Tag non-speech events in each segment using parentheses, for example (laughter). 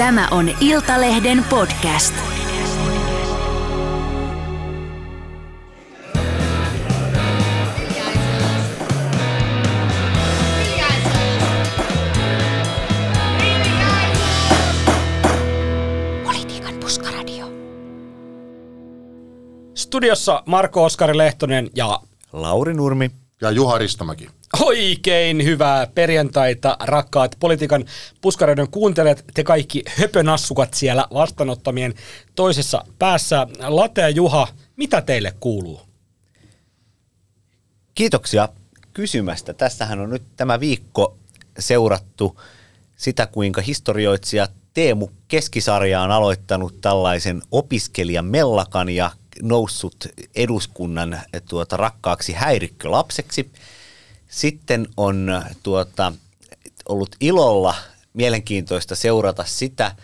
Tämä on Iltalehden podcast. Politiikan puskaradio. Studiossa Marko Oskari Lehtonen ja Lauri Nurmi. Ja Juha Ristamäki. Oikein hyvää perjantaita, rakkaat politiikan puskareiden kuuntelijat, te kaikki höpönassukat siellä vastaanottamien toisessa päässä. Late ja Juha, mitä teille kuuluu? Kiitoksia kysymästä. Tässähän on nyt tämä viikko seurattu sitä, kuinka historioitsija Teemu Keskisarja on aloittanut tällaisen opiskelijan mellakan ja noussut eduskunnan tuota, rakkaaksi häirikkölapseksi. Sitten on tuota, ollut ilolla mielenkiintoista seurata sitä,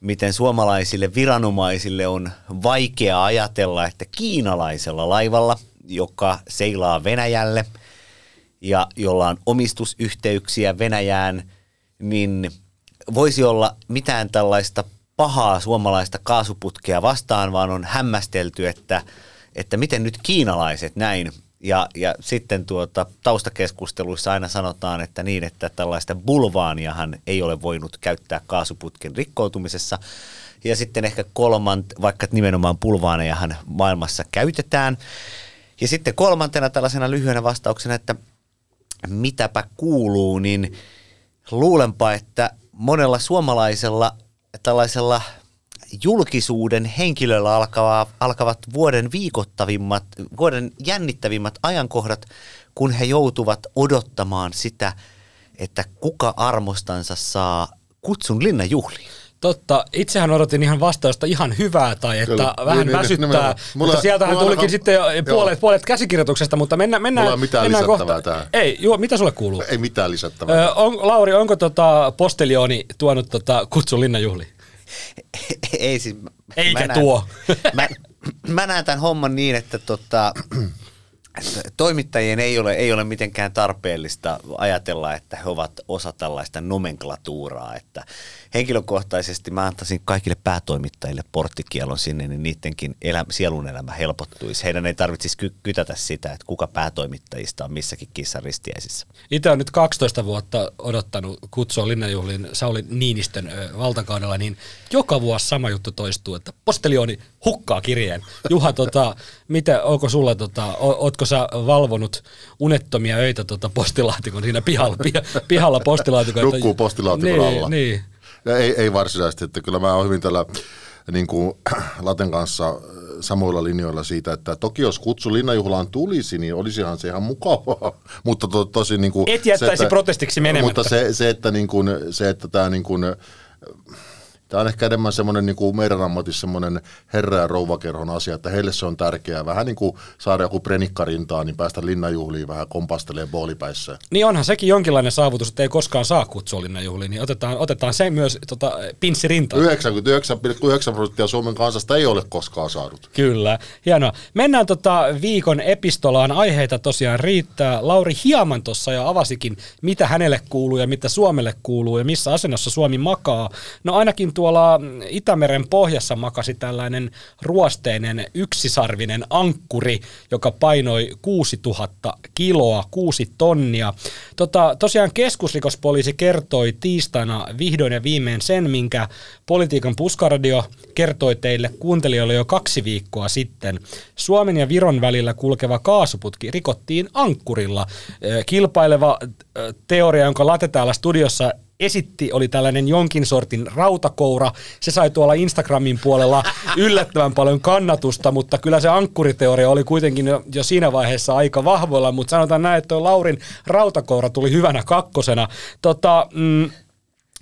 miten suomalaisille viranomaisille on vaikea ajatella, että kiinalaisella laivalla, joka seilaa Venäjälle ja jolla on omistusyhteyksiä Venäjään, niin voisi olla mitään tällaista pahaa suomalaista kaasuputkea vastaan, vaan on hämmästelty, että, että miten nyt kiinalaiset näin ja, ja sitten tuota, taustakeskusteluissa aina sanotaan, että niin, että tällaista bulvaaniahan ei ole voinut käyttää kaasuputken rikkoutumisessa. Ja sitten ehkä kolmant, vaikka nimenomaan bulvaanejahan maailmassa käytetään. Ja sitten kolmantena tällaisena lyhyenä vastauksena, että mitäpä kuuluu, niin luulenpa, että monella suomalaisella tällaisella julkisuuden henkilöllä alkava, alkavat vuoden viikottavimmat, vuoden jännittävimmät ajankohdat, kun he joutuvat odottamaan sitä, että kuka armostansa saa kutsun linnanjuhliin. Totta, itsehän odotin ihan vastausta ihan hyvää tai että Kyllä, vähän niin, niin, väsyttää, nimenomaan. mutta Mulla- sieltähän mulla tulikin ainakaan- sitten jo puolet, joo. puolet käsikirjoituksesta, mutta mennään, mennään, Mulla ei mitään mennään lisättävää kohta. tähän. Ei, juo, mitä sulle kuuluu? Ei mitään lisättävää. Ö, on, Lauri, onko tota postelioni tuonut tota kutsun linnanjuhliin? (laughs) Ei siis, mä- Eikä mä näen- tuo. (laughs) mä, mä näen tämän homman niin, että, tota, toimittajien ei ole, ei ole mitenkään tarpeellista ajatella, että he ovat osa tällaista nomenklatuuraa. Että henkilökohtaisesti mä antaisin kaikille päätoimittajille porttikielon sinne, niin niidenkin elä, sielun elämä helpottuisi. Heidän ei tarvitsisi ky- kytätä sitä, että kuka päätoimittajista on missäkin kissan ristiäisissä. Itse on nyt 12 vuotta odottanut kutsua linnanjuhliin Sauli Niinistön ö, valtakaudella, niin joka vuosi sama juttu toistuu, että postelioni hukkaa kirjeen. Juha, tota, mitä, onko sulla, tota, o, ootko sä valvonut unettomia öitä tota, postilaatikon siinä pihalla, pihalla, postilaatikon? että- Nukkuu postilaatikon niin, alla. Niin. Ei, ei varsinaisesti, että kyllä mä oon hyvin tällä niin kuin (clears throat) Laten kanssa äh, samoilla linjoilla siitä, että toki jos kutsu linnanjuhlaan tulisi, niin olisihan se ihan mukavaa, (laughs) mutta to, tosi niin kuin, Et jättäisi se, että- protestiksi menemättä. Mutta se, se että, niin kuin, se, että tämä niin kuin, Tämä on ehkä enemmän semmoinen niin kuin meidän ammatissa semmoinen herra- ja rouvakerhon asia, että heille se on tärkeää. Vähän niin kuin saada joku prenikka rintaan, niin päästä linnanjuhliin vähän kompastelee boolipäissä. Niin onhan sekin jonkinlainen saavutus, että ei koskaan saa kutsua linnanjuhliin, niin otetaan, otetaan se myös tota, pinssi rintaan. 99,9 prosenttia Suomen kansasta ei ole koskaan saanut. Kyllä, hienoa. Mennään tota viikon epistolaan. Aiheita tosiaan riittää. Lauri hieman tuossa jo avasikin, mitä hänelle kuuluu ja mitä Suomelle kuuluu ja missä asennossa Suomi makaa. No ainakin tuolla Itämeren pohjassa makasi tällainen ruosteinen yksisarvinen ankkuri, joka painoi 6000 kiloa, 6 tonnia. Tota, tosiaan keskusrikospoliisi kertoi tiistaina vihdoin ja viimein sen, minkä politiikan puskaradio kertoi teille kuuntelijoille jo kaksi viikkoa sitten. Suomen ja Viron välillä kulkeva kaasuputki rikottiin ankkurilla. Kilpaileva teoria, jonka Late täällä studiossa esitti, oli tällainen jonkin sortin rautakoura. Se sai tuolla Instagramin puolella (laughs) yllättävän paljon kannatusta, mutta kyllä se ankkuriteoria oli kuitenkin jo, siinä vaiheessa aika vahvoilla, mutta sanotaan näin, että tuo Laurin rautakoura tuli hyvänä kakkosena. Tota, mm,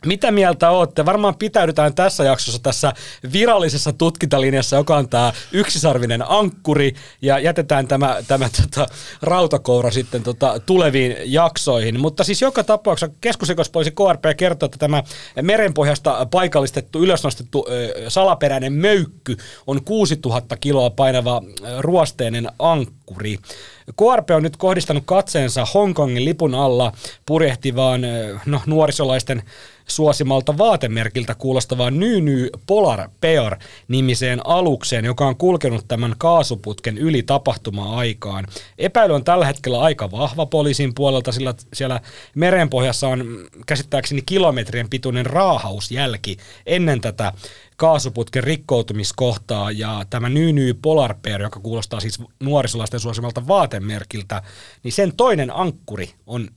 mitä mieltä olette? Varmaan pitäydytään tässä jaksossa tässä virallisessa tutkintalinjassa, joka on tämä yksisarvinen ankkuri, ja jätetään tämä, tämä tota, rautakoura sitten tota, tuleviin jaksoihin. Mutta siis joka tapauksessa keskusrikospoliisi KRP kertoo, että tämä merenpohjasta paikallistettu, ylösnostettu ö, salaperäinen möykky on 6000 kiloa painava ruosteinen ankkuri. KRP on nyt kohdistanut katseensa Hongkongin lipun alla purjehtivaan no, nuorisolaisten suosimalta vaatemerkiltä kuulostavaan Nyny Polar Bear nimiseen alukseen, joka on kulkenut tämän kaasuputken yli tapahtuma-aikaan. Epäily on tällä hetkellä aika vahva poliisin puolelta, sillä siellä merenpohjassa on käsittääkseni kilometrien pituinen raahausjälki ennen tätä kaasuputken rikkoutumiskohtaa ja tämä Nyny Polar Bear, joka kuulostaa siis nuorisolaisten suosimalta vaatemerkiltä, niin sen toinen ankkuri on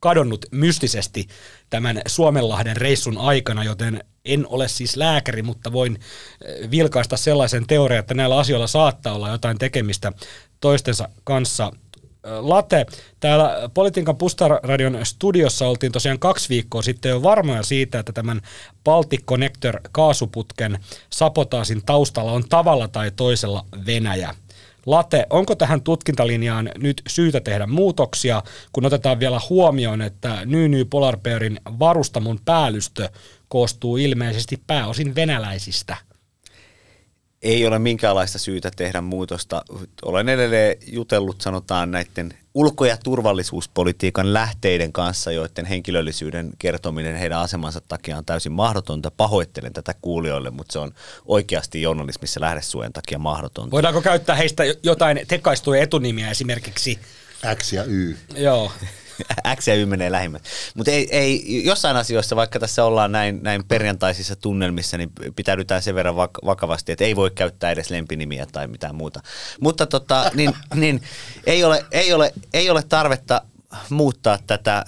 kadonnut mystisesti tämän Suomenlahden reissun aikana, joten en ole siis lääkäri, mutta voin eh, vilkaista sellaisen teorian, että näillä asioilla saattaa olla jotain tekemistä toistensa kanssa. Eh, Late, täällä Politiikan Pustaradion studiossa oltiin tosiaan kaksi viikkoa sitten jo varmoja siitä, että tämän Baltic Connector kaasuputken sapotaasin taustalla on tavalla tai toisella Venäjä. Late, onko tähän tutkintalinjaan nyt syytä tehdä muutoksia, kun otetaan vielä huomioon, että Nyny Polarbearin varustamon päällystö koostuu ilmeisesti pääosin venäläisistä? Ei ole minkäänlaista syytä tehdä muutosta. Olen edelleen jutellut, sanotaan, näiden ulko- ja turvallisuuspolitiikan lähteiden kanssa, joiden henkilöllisyyden kertominen heidän asemansa takia on täysin mahdotonta. Pahoittelen tätä kuulijoille, mutta se on oikeasti journalismissa lähdesuojan takia mahdotonta. Voidaanko käyttää heistä jotain tekaistuja etunimiä esimerkiksi? X ja Y. Joo. (laughs) X ja Y menee lähimmät. Mutta ei, ei, jossain asioissa, vaikka tässä ollaan näin, näin perjantaisissa tunnelmissa, niin pitäydytään sen verran vak- vakavasti, että ei voi käyttää edes lempinimiä tai mitään muuta. Mutta tota, niin, niin ei, ole, ei, ole, ei ole tarvetta muuttaa tätä,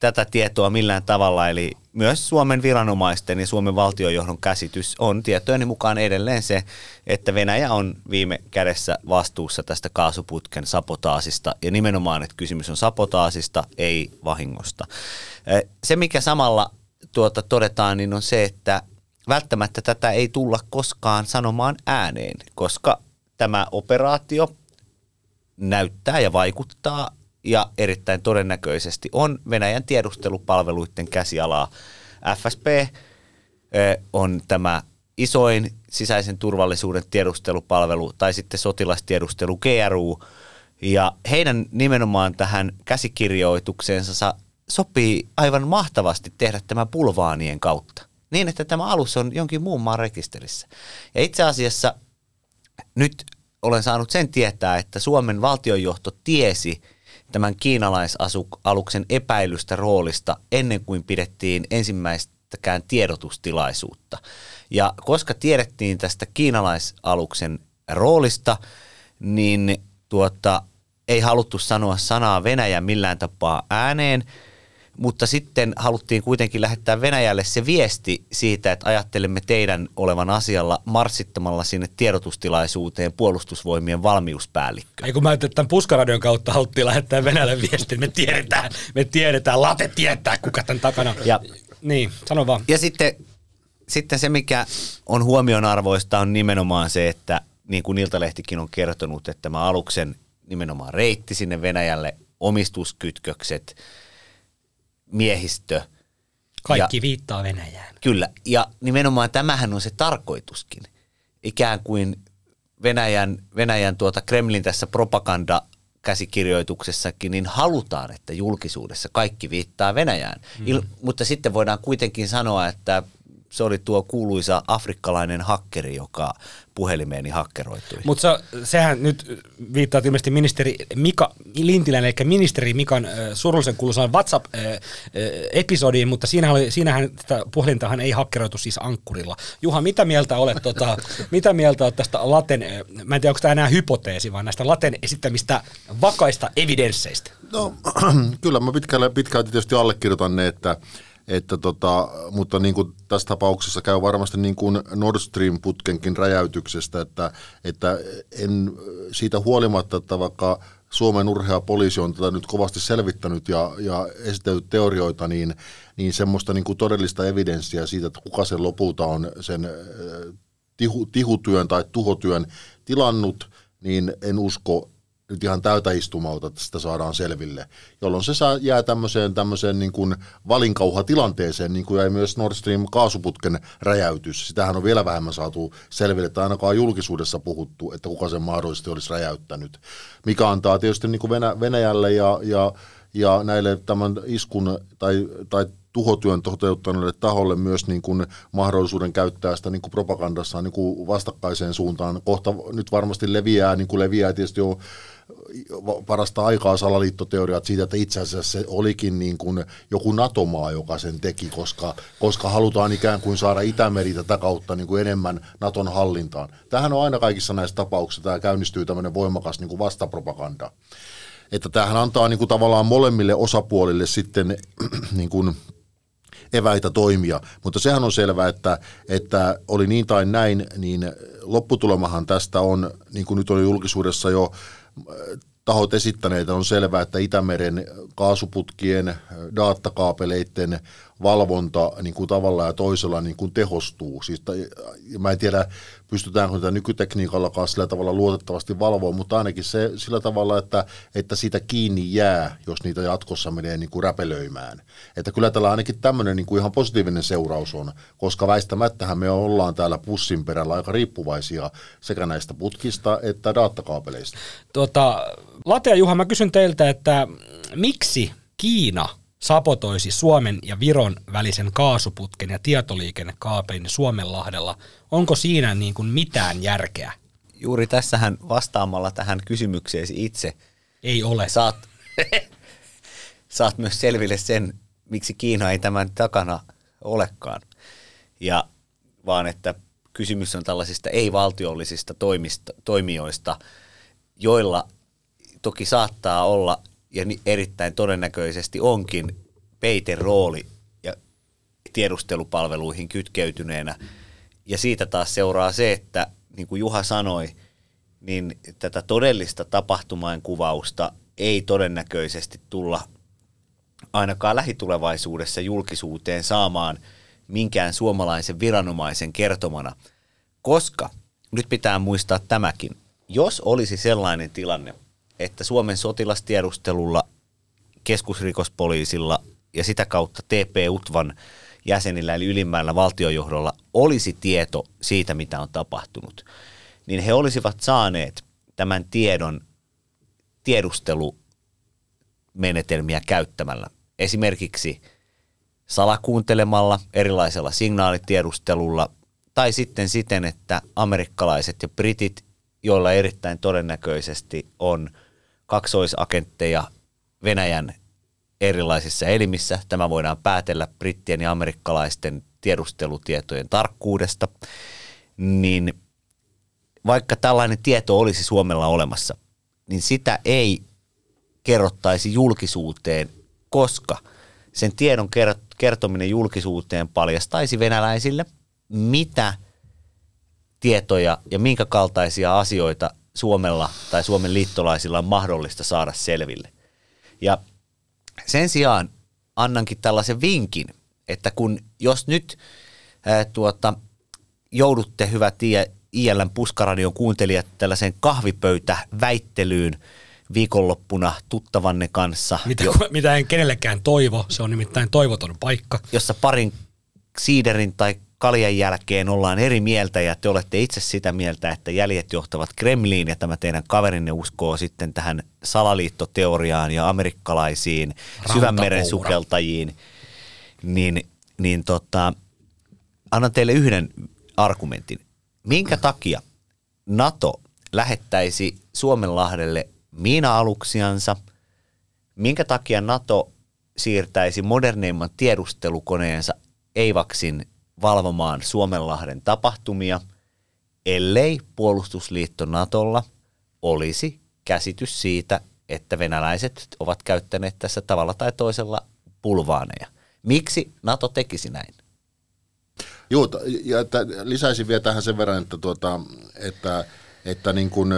tätä tietoa millään tavalla, eli myös Suomen viranomaisten ja Suomen valtiojohdon käsitys on tietojeni mukaan edelleen se, että Venäjä on viime kädessä vastuussa tästä kaasuputken sapotaasista ja nimenomaan, että kysymys on sapotaasista, ei vahingosta. Se, mikä samalla tuota todetaan, niin on se, että välttämättä tätä ei tulla koskaan sanomaan ääneen, koska tämä operaatio näyttää ja vaikuttaa ja erittäin todennäköisesti on Venäjän tiedustelupalveluiden käsialaa. FSP on tämä isoin sisäisen turvallisuuden tiedustelupalvelu tai sitten sotilastiedustelu GRU. Ja heidän nimenomaan tähän käsikirjoitukseensa sopii aivan mahtavasti tehdä tämä pulvaanien kautta. Niin, että tämä alus on jonkin muun maan rekisterissä. Ja itse asiassa nyt olen saanut sen tietää, että Suomen valtionjohto tiesi – tämän kiinalaisaluksen epäilystä roolista ennen kuin pidettiin ensimmäistäkään tiedotustilaisuutta. Ja koska tiedettiin tästä kiinalaisaluksen roolista, niin tuota, ei haluttu sanoa sanaa Venäjä millään tapaa ääneen – mutta sitten haluttiin kuitenkin lähettää Venäjälle se viesti siitä, että ajattelemme teidän olevan asialla marssittamalla sinne tiedotustilaisuuteen puolustusvoimien valmiuspäällikkö. Ei kun mä että tämän puskaradion kautta haluttiin lähettää Venäjälle viesti, me tiedetään, me tiedetään, late tietää, kuka tämän takana. Ja, niin, sano vaan. Ja sitten, sitten se, mikä on huomionarvoista, on nimenomaan se, että niin kuin Iltalehtikin on kertonut, että tämä aluksen nimenomaan reitti sinne Venäjälle, omistuskytkökset – miehistö. Kaikki ja, viittaa Venäjään. Kyllä, ja nimenomaan tämähän on se tarkoituskin. Ikään kuin Venäjän, Venäjän tuota Kremlin tässä propaganda käsikirjoituksessakin, niin halutaan, että julkisuudessa kaikki viittaa Venäjään. Mm. Il, mutta sitten voidaan kuitenkin sanoa, että se oli tuo kuuluisa afrikkalainen hakkeri, joka puhelimeeni hakkeroitui. Mutta se, sehän nyt viittaa ilmeisesti ministeri Mika Lintilän, eli ministeri Mikan äh, surullisen kuuluisaan WhatsApp-episodiin, mutta siinähän, oli, siinähän tätä puhelintahan ei hakkeroitu siis ankkurilla. Juha, mitä mieltä olet, tota, (laughs) mitä mieltä olet tästä Laten, mä en tiedä onko tämä enää hypoteesi, vaan näistä Laten esittämistä vakaista evidensseistä? No (clears throat) kyllä mä pitkälle, pitkälti tietysti allekirjoitan ne, että että tota, mutta niin kuin tässä tapauksessa käy varmasti niin kuin Nord Stream-putkenkin räjäytyksestä, että, että en siitä huolimatta, että vaikka Suomen urhea poliisi on tätä nyt kovasti selvittänyt ja, ja esitellyt teorioita, niin, niin semmoista niin kuin todellista evidenssiä siitä, että kuka sen lopulta on sen äh, tihu, tihutyön tai tuhotyön tilannut, niin en usko, nyt ihan täytäistumalta, että sitä saadaan selville, jolloin se saa, jää tämmöiseen, tämmöiseen niin kuin valinkauhatilanteeseen, niin kuin jäi myös Nord Stream kaasuputken räjäytys. Sitähän on vielä vähemmän saatu selville, että ainakaan julkisuudessa puhuttu, että kuka sen mahdollisesti olisi räjäyttänyt, mikä antaa tietysti niin kuin Venä, Venäjälle ja, ja, ja näille tämän iskun tai, tai tuhotyön toteuttaneelle taholle myös niin kuin mahdollisuuden käyttää sitä niin kuin propagandassaan niin kuin vastakkaiseen suuntaan. Kohta nyt varmasti leviää, niin kuin leviää tietysti jo parasta aikaa salaliittoteoriat siitä, että itse asiassa se olikin niin kuin joku NATO-maa, joka sen teki, koska, koska halutaan ikään kuin saada Itämeri tätä kautta niin kuin enemmän Naton hallintaan. Tähän on aina kaikissa näissä tapauksissa, tämä käynnistyy tämmöinen voimakas niin kuin vastapropaganda. Että tämähän antaa niin kuin tavallaan molemmille osapuolille sitten (clears throat) niin kuin eväitä toimia, mutta sehän on selvää, että, että oli niin tai näin, niin lopputulemahan tästä on, niin kuin nyt on julkisuudessa jo tahot esittäneet, on selvää, että Itämeren kaasuputkien, datakaapeleiden valvonta niin kuin tavalla ja toisella niin kuin tehostuu. Siis, mä en tiedä, pystytäänkö tätä nykytekniikallakaan sillä tavalla luotettavasti valvoa, mutta ainakin se sillä tavalla, että, että siitä kiinni jää, jos niitä jatkossa menee niin kuin räpelöimään. Että kyllä tällä ainakin tämmöinen niin kuin ihan positiivinen seuraus on, koska väistämättähän me ollaan täällä pussin perällä aika riippuvaisia sekä näistä putkista että datakaapeleista. Tuota, Late ja Juha, mä kysyn teiltä, että miksi Kiina sapotoisi Suomen ja Viron välisen kaasuputken ja tietoliikennekaapelin Suomenlahdella. Onko siinä niin kuin mitään järkeä? Juuri tässähän vastaamalla tähän kysymykseesi itse ei ole. Saat, (laughs) saat myös selville sen, miksi Kiina ei tämän takana olekaan. Ja vaan että kysymys on tällaisista ei-valtiollisista toimista, toimijoista, joilla toki saattaa olla ja erittäin todennäköisesti onkin peiten rooli ja tiedustelupalveluihin kytkeytyneenä. Ja siitä taas seuraa se, että niin kuin Juha sanoi, niin tätä todellista tapahtumain kuvausta ei todennäköisesti tulla ainakaan lähitulevaisuudessa julkisuuteen saamaan minkään suomalaisen viranomaisen kertomana, koska nyt pitää muistaa tämäkin. Jos olisi sellainen tilanne, että Suomen sotilastiedustelulla, keskusrikospoliisilla ja sitä kautta TP-UTVAN jäsenillä eli ylimmällä valtiojohdolla olisi tieto siitä, mitä on tapahtunut, niin he olisivat saaneet tämän tiedon tiedustelumenetelmiä käyttämällä. Esimerkiksi salakuuntelemalla, erilaisella signaalitiedustelulla tai sitten siten, että amerikkalaiset ja britit, joilla erittäin todennäköisesti on – kaksoisagentteja Venäjän erilaisissa elimissä. Tämä voidaan päätellä brittien ja amerikkalaisten tiedustelutietojen tarkkuudesta. Niin vaikka tällainen tieto olisi Suomella olemassa, niin sitä ei kerrottaisi julkisuuteen, koska sen tiedon kertominen julkisuuteen paljastaisi venäläisille, mitä tietoja ja minkä kaltaisia asioita Suomella tai Suomen liittolaisilla on mahdollista saada selville. Ja sen sijaan annankin tällaisen vinkin, että kun jos nyt ää, tuota, joudutte hyvät ILN Puskaradion kuuntelijat tällaisen kahvipöytä-väittelyyn viikonloppuna tuttavanne kanssa. Mitä, jo, mitä en kenellekään toivo, se on nimittäin toivoton paikka. Jossa parin siiderin tai kaljan jälkeen ollaan eri mieltä ja te olette itse sitä mieltä, että jäljet johtavat Kremliin ja tämä teidän kaverinne uskoo sitten tähän salaliittoteoriaan ja amerikkalaisiin syvänmeren sukeltajiin, niin, niin tota, annan teille yhden argumentin. Minkä takia NATO lähettäisi Suomenlahdelle miina-aluksiansa? Minkä takia NATO siirtäisi moderneimman tiedustelukoneensa Eivaksin valvomaan Suomenlahden tapahtumia, ellei puolustusliitto Natolla olisi käsitys siitä, että venäläiset ovat käyttäneet tässä tavalla tai toisella pulvaaneja. Miksi Nato tekisi näin? Joo, ja että lisäisin vielä tähän sen verran, että, tuota, että, että niin kun,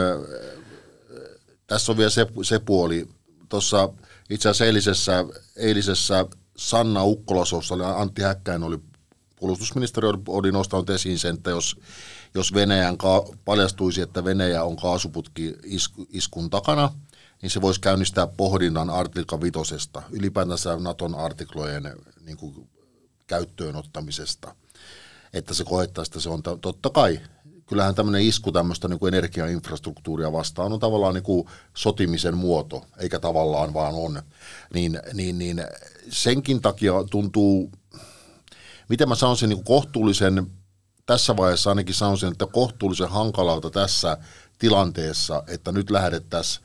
tässä on vielä se, se puoli. Tuossa itse asiassa eilisessä, eilisessä Sanna Ukkolasossa Antti Häkkäin oli puolustusministeriö oli nostanut esiin sen, että jos, jos Venäjän ka- paljastuisi, että Venäjä on kaasuputki isku, iskun takana, niin se voisi käynnistää pohdinnan artikla vitosesta, ylipäätänsä Naton artiklojen niin kuin, käyttöön ottamisesta. Että se koettaa, että se on totta kai, kyllähän tämmöinen isku tämmöistä niin energiainfrastruktuuria vastaan on tavallaan niin kuin sotimisen muoto, eikä tavallaan vaan on. Niin, niin, niin senkin takia tuntuu, miten mä sanoisin, niin kohtuullisen, tässä vaiheessa ainakin sanoisin, että kohtuullisen hankalalta tässä tilanteessa, että nyt lähdettäisiin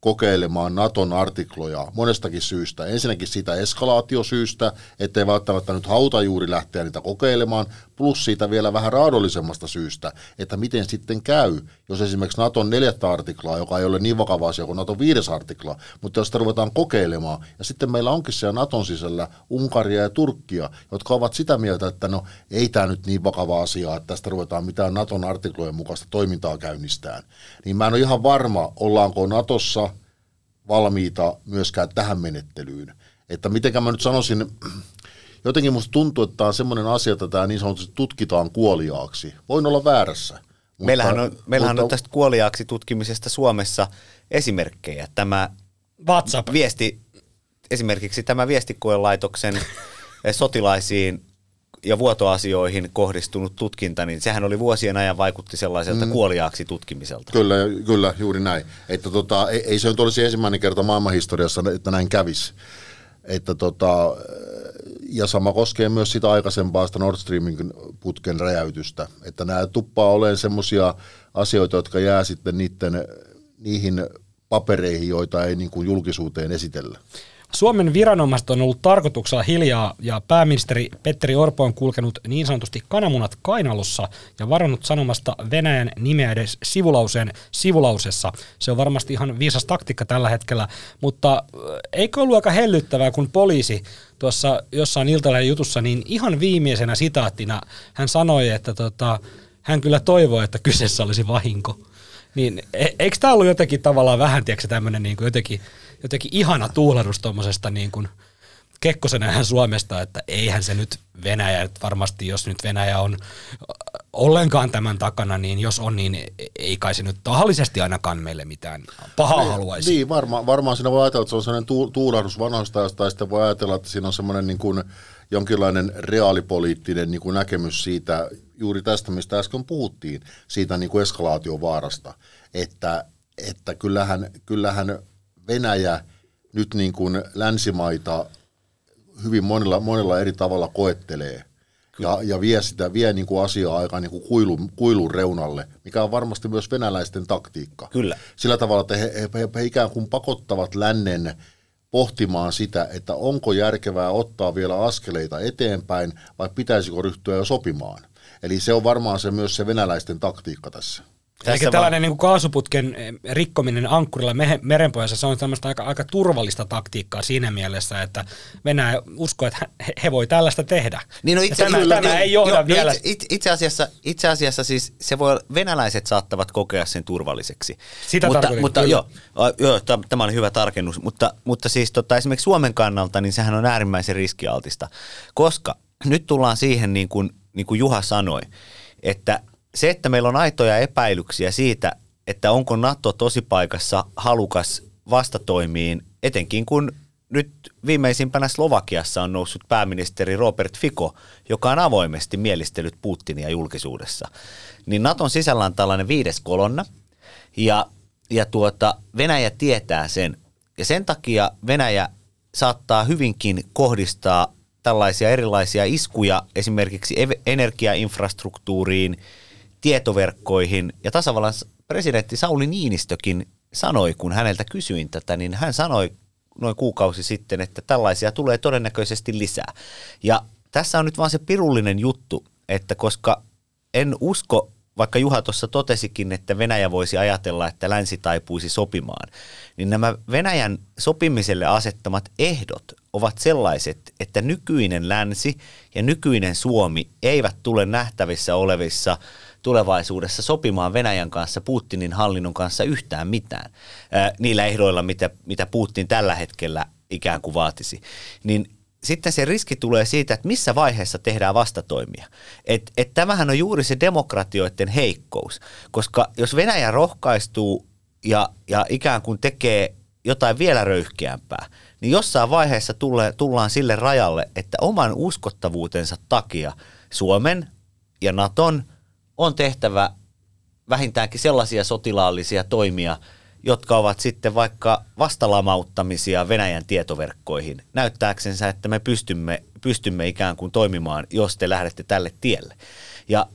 kokeilemaan Naton artikloja monestakin syystä. Ensinnäkin sitä eskalaatiosyystä, ettei välttämättä nyt hauta juuri lähteä niitä kokeilemaan, plus siitä vielä vähän raadollisemmasta syystä, että miten sitten käy, jos esimerkiksi Naton neljättä artiklaa, joka ei ole niin vakava asia kuin Naton viides artikla, mutta jos sitä ruvetaan kokeilemaan, ja sitten meillä onkin siellä Naton sisällä Unkaria ja Turkkia, jotka ovat sitä mieltä, että no ei tämä nyt niin vakava asia, että tästä ruvetaan mitään Naton artiklojen mukaista toimintaa käynnistään, niin mä en ole ihan varma, ollaanko Natossa valmiita myöskään tähän menettelyyn. Että mitenkä mä nyt sanoisin, jotenkin musta tuntuu, että tämä on semmoinen asia, että tämä niin sanotusti tutkitaan kuoliaaksi. Voin olla väärässä. Mutta, meillähän on, meillähän mutta, on tästä kuoliaaksi tutkimisesta Suomessa esimerkkejä. Tämä WhatsApp. viesti, esimerkiksi tämä viestikoelaitoksen (laughs) sotilaisiin ja vuotoasioihin kohdistunut tutkinta, niin sehän oli vuosien ajan vaikutti sellaiselta mm. kuoliaaksi tutkimiselta. Kyllä, kyllä, juuri näin. Että tota, ei, ei se nyt olisi ensimmäinen kerta maailmanhistoriassa, että näin kävisi. Että tota, ja sama koskee myös sitä aikaisempaa sitä Nord Streamin putken räjäytystä. Että nämä tuppaa olemaan semmoisia asioita, jotka jää sitten niiden, niihin papereihin, joita ei niin kuin julkisuuteen esitellä. Suomen viranomaiset on ollut tarkoituksella hiljaa ja pääministeri Petteri Orpo on kulkenut niin sanotusti kananmunat kainalussa ja varannut sanomasta Venäjän nimeä edes sivulauseen sivulausessa. Se on varmasti ihan viisas taktiikka tällä hetkellä, mutta äh, eikö ollut aika hellyttävää, kun poliisi tuossa jossain iltalehden jutussa, niin ihan viimeisenä sitaattina hän sanoi, että tota, hän kyllä toivoo, että kyseessä olisi vahinko. Niin e- eikö tämä ollut jotenkin tavallaan vähän, tiedätkö, tämmöinen niin jotenkin jotenkin ihana tuulahdus tuommoisesta niin kuin Kekkosen ajan Suomesta, että eihän se nyt Venäjä, että varmasti jos nyt Venäjä on ollenkaan tämän takana, niin jos on, niin ei kai se nyt tahallisesti ainakaan meille mitään pahaa niin, haluaisi. Niin, varma, varmaan siinä voi ajatella, että se on sellainen tu, tuulahdus vanhasta tai sitten voi ajatella, että siinä on semmoinen niin kuin jonkinlainen reaalipoliittinen niin kuin näkemys siitä, juuri tästä, mistä äsken puhuttiin, siitä niin kuin eskalaatiovaarasta, että, että kyllähän, kyllähän Venäjä nyt niin kuin länsimaita hyvin monella, monella eri tavalla koettelee ja, ja vie sitä vie niin kuin asiaa aika niin kuin kuilun, kuilun reunalle, mikä on varmasti myös venäläisten taktiikka. Kyllä. Sillä tavalla, että he, he, he, he ikään kuin pakottavat lännen pohtimaan sitä, että onko järkevää ottaa vielä askeleita eteenpäin vai pitäisikö ryhtyä jo sopimaan. Eli se on varmaan se myös se venäläisten taktiikka tässä. Eli tällainen niin kuin kaasuputken eh, rikkominen ankkurilla merenpohjassa, se on tämmöistä aika, aika turvallista taktiikkaa siinä mielessä, että Venäjä uskoo, että he, he voi tällaista tehdä. Niin no itse, tämä, kyllä, tämä niin, ei johda jo, vielä. Itse, itse, asiassa, itse asiassa siis se voi, venäläiset saattavat kokea sen turvalliseksi. Sitä mutta, mutta kyllä. joo, joo, tämä oli hyvä tarkennus, mutta, mutta siis tota, esimerkiksi Suomen kannalta, niin sehän on äärimmäisen riskialtista, koska nyt tullaan siihen, niin kuin, niin kuin Juha sanoi, että se, että meillä on aitoja epäilyksiä siitä, että onko NATO tosipaikassa halukas vastatoimiin, etenkin kun nyt viimeisimpänä Slovakiassa on noussut pääministeri Robert Fico, joka on avoimesti mielistellyt Putinia julkisuudessa. Niin Naton sisällä on tällainen viides kolonna, ja, ja tuota, Venäjä tietää sen. Ja sen takia Venäjä saattaa hyvinkin kohdistaa tällaisia erilaisia iskuja esimerkiksi energiainfrastruktuuriin – tietoverkkoihin. Ja tasavallan presidentti Sauli Niinistökin sanoi, kun häneltä kysyin tätä, niin hän sanoi noin kuukausi sitten, että tällaisia tulee todennäköisesti lisää. Ja tässä on nyt vaan se pirullinen juttu, että koska en usko, vaikka Juha tuossa totesikin, että Venäjä voisi ajatella, että länsi taipuisi sopimaan, niin nämä Venäjän sopimiselle asettamat ehdot ovat sellaiset, että nykyinen länsi ja nykyinen Suomi eivät tule nähtävissä olevissa – tulevaisuudessa sopimaan Venäjän kanssa, Putinin hallinnon kanssa yhtään mitään niillä ehdoilla, mitä, mitä Putin tällä hetkellä ikään kuin vaatisi. Niin sitten se riski tulee siitä, että missä vaiheessa tehdään vastatoimia. Et, et tämähän on juuri se demokratioiden heikkous, koska jos Venäjä rohkaistuu ja, ja ikään kuin tekee jotain vielä röyhkeämpää, niin jossain vaiheessa tulle, tullaan sille rajalle, että oman uskottavuutensa takia Suomen ja Naton on tehtävä vähintäänkin sellaisia sotilaallisia toimia, jotka ovat sitten vaikka vastalamauttamisia Venäjän tietoverkkoihin, näyttääksensä, että me pystymme, pystymme ikään kuin toimimaan, jos te lähdette tälle tielle. Ja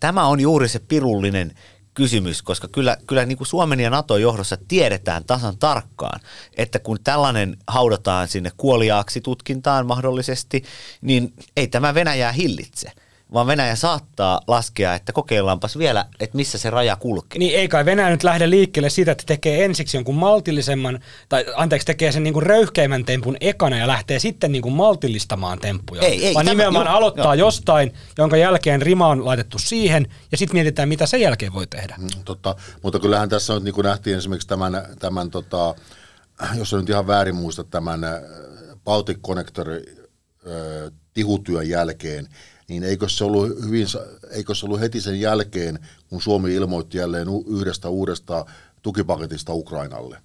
tämä on juuri se pirullinen kysymys, koska kyllä, kyllä niin kuin Suomen ja NATO johdossa tiedetään tasan tarkkaan, että kun tällainen haudataan sinne kuoliaaksi tutkintaan mahdollisesti, niin ei tämä Venäjää hillitse – vaan Venäjä saattaa laskea, että kokeillaanpas vielä, että missä se raja kulkee. Niin ei kai Venäjä nyt lähde liikkeelle siitä, että tekee ensiksi jonkun maltillisemman, tai anteeksi, tekee sen niinku röyhkeimmän tempun ekana ja lähtee sitten niinku maltillistamaan temppuja. Ei, ei, vaan tämä- nimenomaan joo, aloittaa joo. jostain, jonka jälkeen rima on laitettu siihen, ja sitten mietitään, mitä sen jälkeen voi tehdä. Mm, Totta, mutta kyllähän tässä nyt niin kuin nähtiin esimerkiksi tämän, tämän tota, (clears throat) jos en nyt ihan väärin muista, tämän äh, Baltic Connector äh, tihutyön jälkeen, niin eikö se, ollut hyvin, eikö se ollut heti sen jälkeen, kun Suomi ilmoitti jälleen yhdestä uudesta tukipaketista Ukrainalle?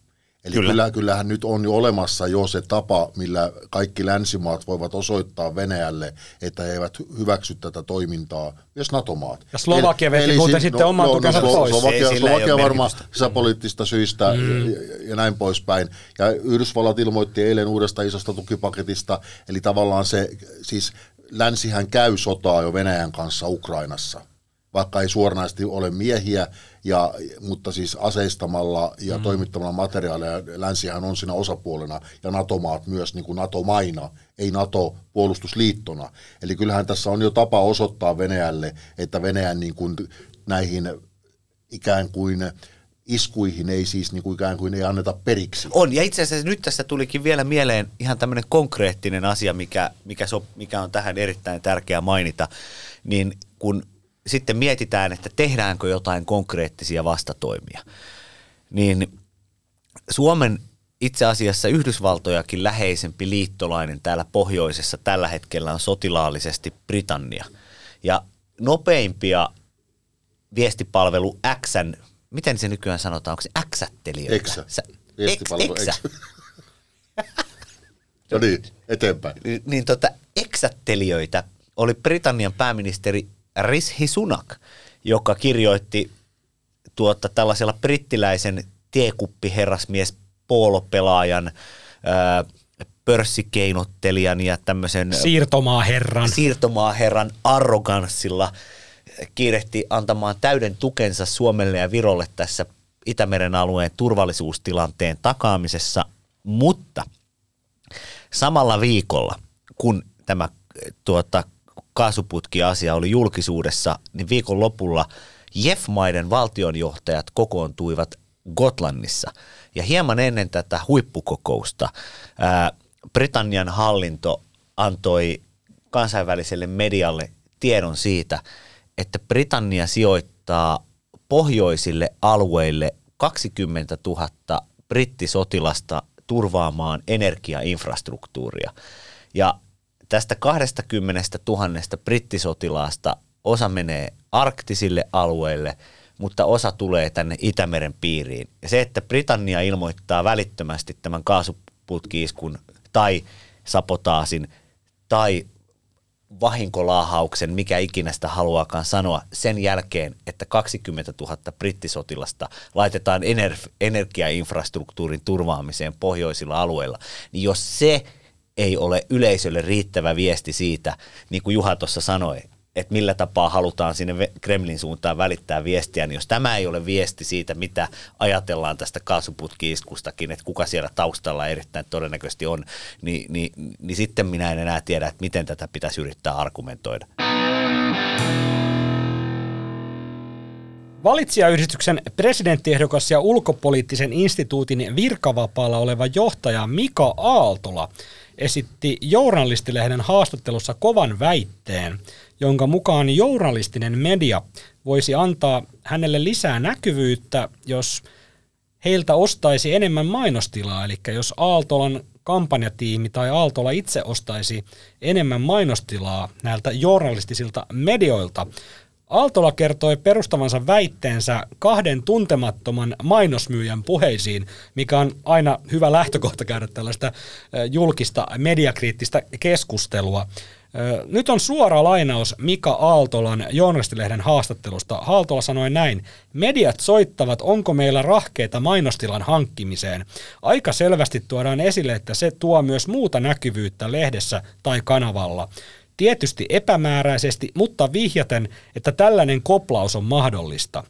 Eli Kyllä. Kyllä. kyllähän nyt on jo olemassa jo se tapa, millä kaikki länsimaat voivat osoittaa Venäjälle, että he eivät hyväksy tätä toimintaa, myös NATO-maat. Ja Slovakia Eli- veti eli muuten si- sitten oman tukensa Slo- pois. Slovakia, Ei, Slovakia varmaan merkitystä. sisäpoliittisista syistä mm. ja, ja näin poispäin. Ja Yhdysvallat ilmoitti eilen uudesta isosta tukipaketista, eli tavallaan se, siis länsihän käy sotaa jo Venäjän kanssa Ukrainassa, vaikka ei suoranaisesti ole miehiä, ja, mutta siis aseistamalla ja mm. toimittamalla materiaaleja, länsihän on siinä osapuolena, ja NATO-maat myös niin kuin NATO-maina, ei NATO-puolustusliittona. Eli kyllähän tässä on jo tapa osoittaa Venäjälle, että Venäjän niin kuin näihin ikään kuin iskuihin ei siis niin kuin ikään kuin ei anneta periksi. On, ja itse asiassa nyt tässä tulikin vielä mieleen ihan tämmöinen konkreettinen asia, mikä, mikä, so, mikä on tähän erittäin tärkeää mainita, niin kun sitten mietitään, että tehdäänkö jotain konkreettisia vastatoimia, niin Suomen itse asiassa Yhdysvaltojakin läheisempi liittolainen täällä pohjoisessa tällä hetkellä on sotilaallisesti Britannia. Ja nopeimpia viestipalvelu Xn, miten se nykyään sanotaan, onko se X-attelijoita? Eksä. Sä- Viestipalvelu Eksä. Eksä. No niin, eteenpäin. niin tota, eksättelijöitä oli Britannian pääministeri Rishi Sunak, joka kirjoitti tuota, tällaisella brittiläisen tiekuppiherrasmies poolopelaajan, ää, pörssikeinottelijan ja tämmöisen Siirtomaa herran. siirtomaaherran arroganssilla kiirehti antamaan täyden tukensa Suomelle ja Virolle tässä Itämeren alueen turvallisuustilanteen takaamisessa, mutta samalla viikolla, kun tämä tuota, kaasuputki-asia oli julkisuudessa, niin viikon lopulla JEF-maiden valtionjohtajat kokoontuivat Gotlannissa. Ja hieman ennen tätä huippukokousta ää, Britannian hallinto antoi kansainväliselle medialle tiedon siitä, että Britannia sijoittaa pohjoisille alueille 20 000 brittisotilasta turvaamaan energiainfrastruktuuria. Ja tästä 20 000 brittisotilaasta osa menee arktisille alueille, mutta osa tulee tänne Itämeren piiriin. Ja se, että Britannia ilmoittaa välittömästi tämän kaasuputkiiskun tai sapotaasin tai vahinkolaahauksen, mikä ikinä sitä haluaakaan sanoa, sen jälkeen, että 20 000 brittisotilasta laitetaan ener- energiainfrastruktuurin turvaamiseen pohjoisilla alueilla, niin jos se ei ole yleisölle riittävä viesti siitä, niin kuin Juha tuossa sanoi, että millä tapaa halutaan sinne Kremlin suuntaan välittää viestiä, niin jos tämä ei ole viesti siitä, mitä ajatellaan tästä kaasuputki-iskustakin, että kuka siellä taustalla erittäin todennäköisesti on, niin, niin, niin sitten minä en enää tiedä, että miten tätä pitäisi yrittää argumentoida. Valitsijayhdistyksen presidenttiehdokas ja ulkopoliittisen instituutin virkavapaalla oleva johtaja Mika Aaltola esitti journalistilehden haastattelussa kovan väitteen, jonka mukaan journalistinen media voisi antaa hänelle lisää näkyvyyttä, jos heiltä ostaisi enemmän mainostilaa, eli jos Aaltolan kampanjatiimi tai Aaltola itse ostaisi enemmän mainostilaa näiltä journalistisilta medioilta. Aaltola kertoi perustavansa väitteensä kahden tuntemattoman mainosmyyjän puheisiin, mikä on aina hyvä lähtökohta käydä tällaista julkista mediakriittistä keskustelua. Nyt on suora lainaus Mika Aaltolan journalistilehden haastattelusta. Aaltola sanoi näin, mediat soittavat, onko meillä rahkeita mainostilan hankkimiseen. Aika selvästi tuodaan esille, että se tuo myös muuta näkyvyyttä lehdessä tai kanavalla. Tietysti epämääräisesti, mutta vihjaten, että tällainen koplaus on mahdollista.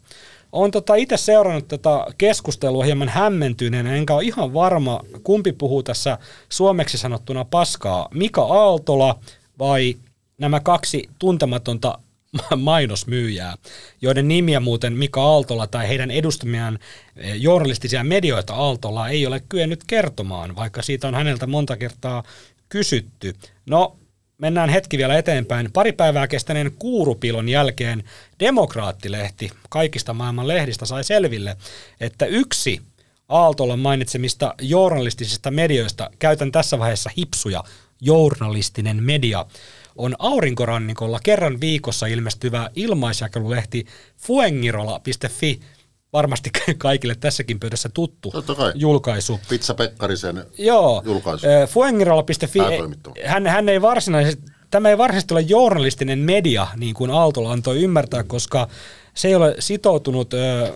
Olen tota itse seurannut tätä keskustelua hieman hämmentyneenä, enkä ole ihan varma, kumpi puhuu tässä suomeksi sanottuna paskaa. Mika Aaltola vai nämä kaksi tuntematonta mainosmyyjää, joiden nimiä muuten Mika Aaltola tai heidän edustamiaan eh, journalistisia medioita Aaltola ei ole kyennyt kertomaan, vaikka siitä on häneltä monta kertaa kysytty. No, mennään hetki vielä eteenpäin. Pari päivää kestäneen kuurupilon jälkeen Demokraattilehti kaikista maailman lehdistä sai selville, että yksi Aaltolan mainitsemista journalistisista medioista, käytän tässä vaiheessa hipsuja, journalistinen media, on aurinkorannikolla kerran viikossa ilmestyvä ilmaisjakelulehti fuengirola.fi, varmasti (laughs) kaikille tässäkin pöydässä tuttu julkaisu. Pizza Pekkarisen Joo. julkaisu. Fuengirola.fi, hän, hän ei varsinaisesti, tämä ei varsinaisesti ole journalistinen media, niin kuin Aaltola antoi ymmärtää, koska se ei ole sitoutunut ö,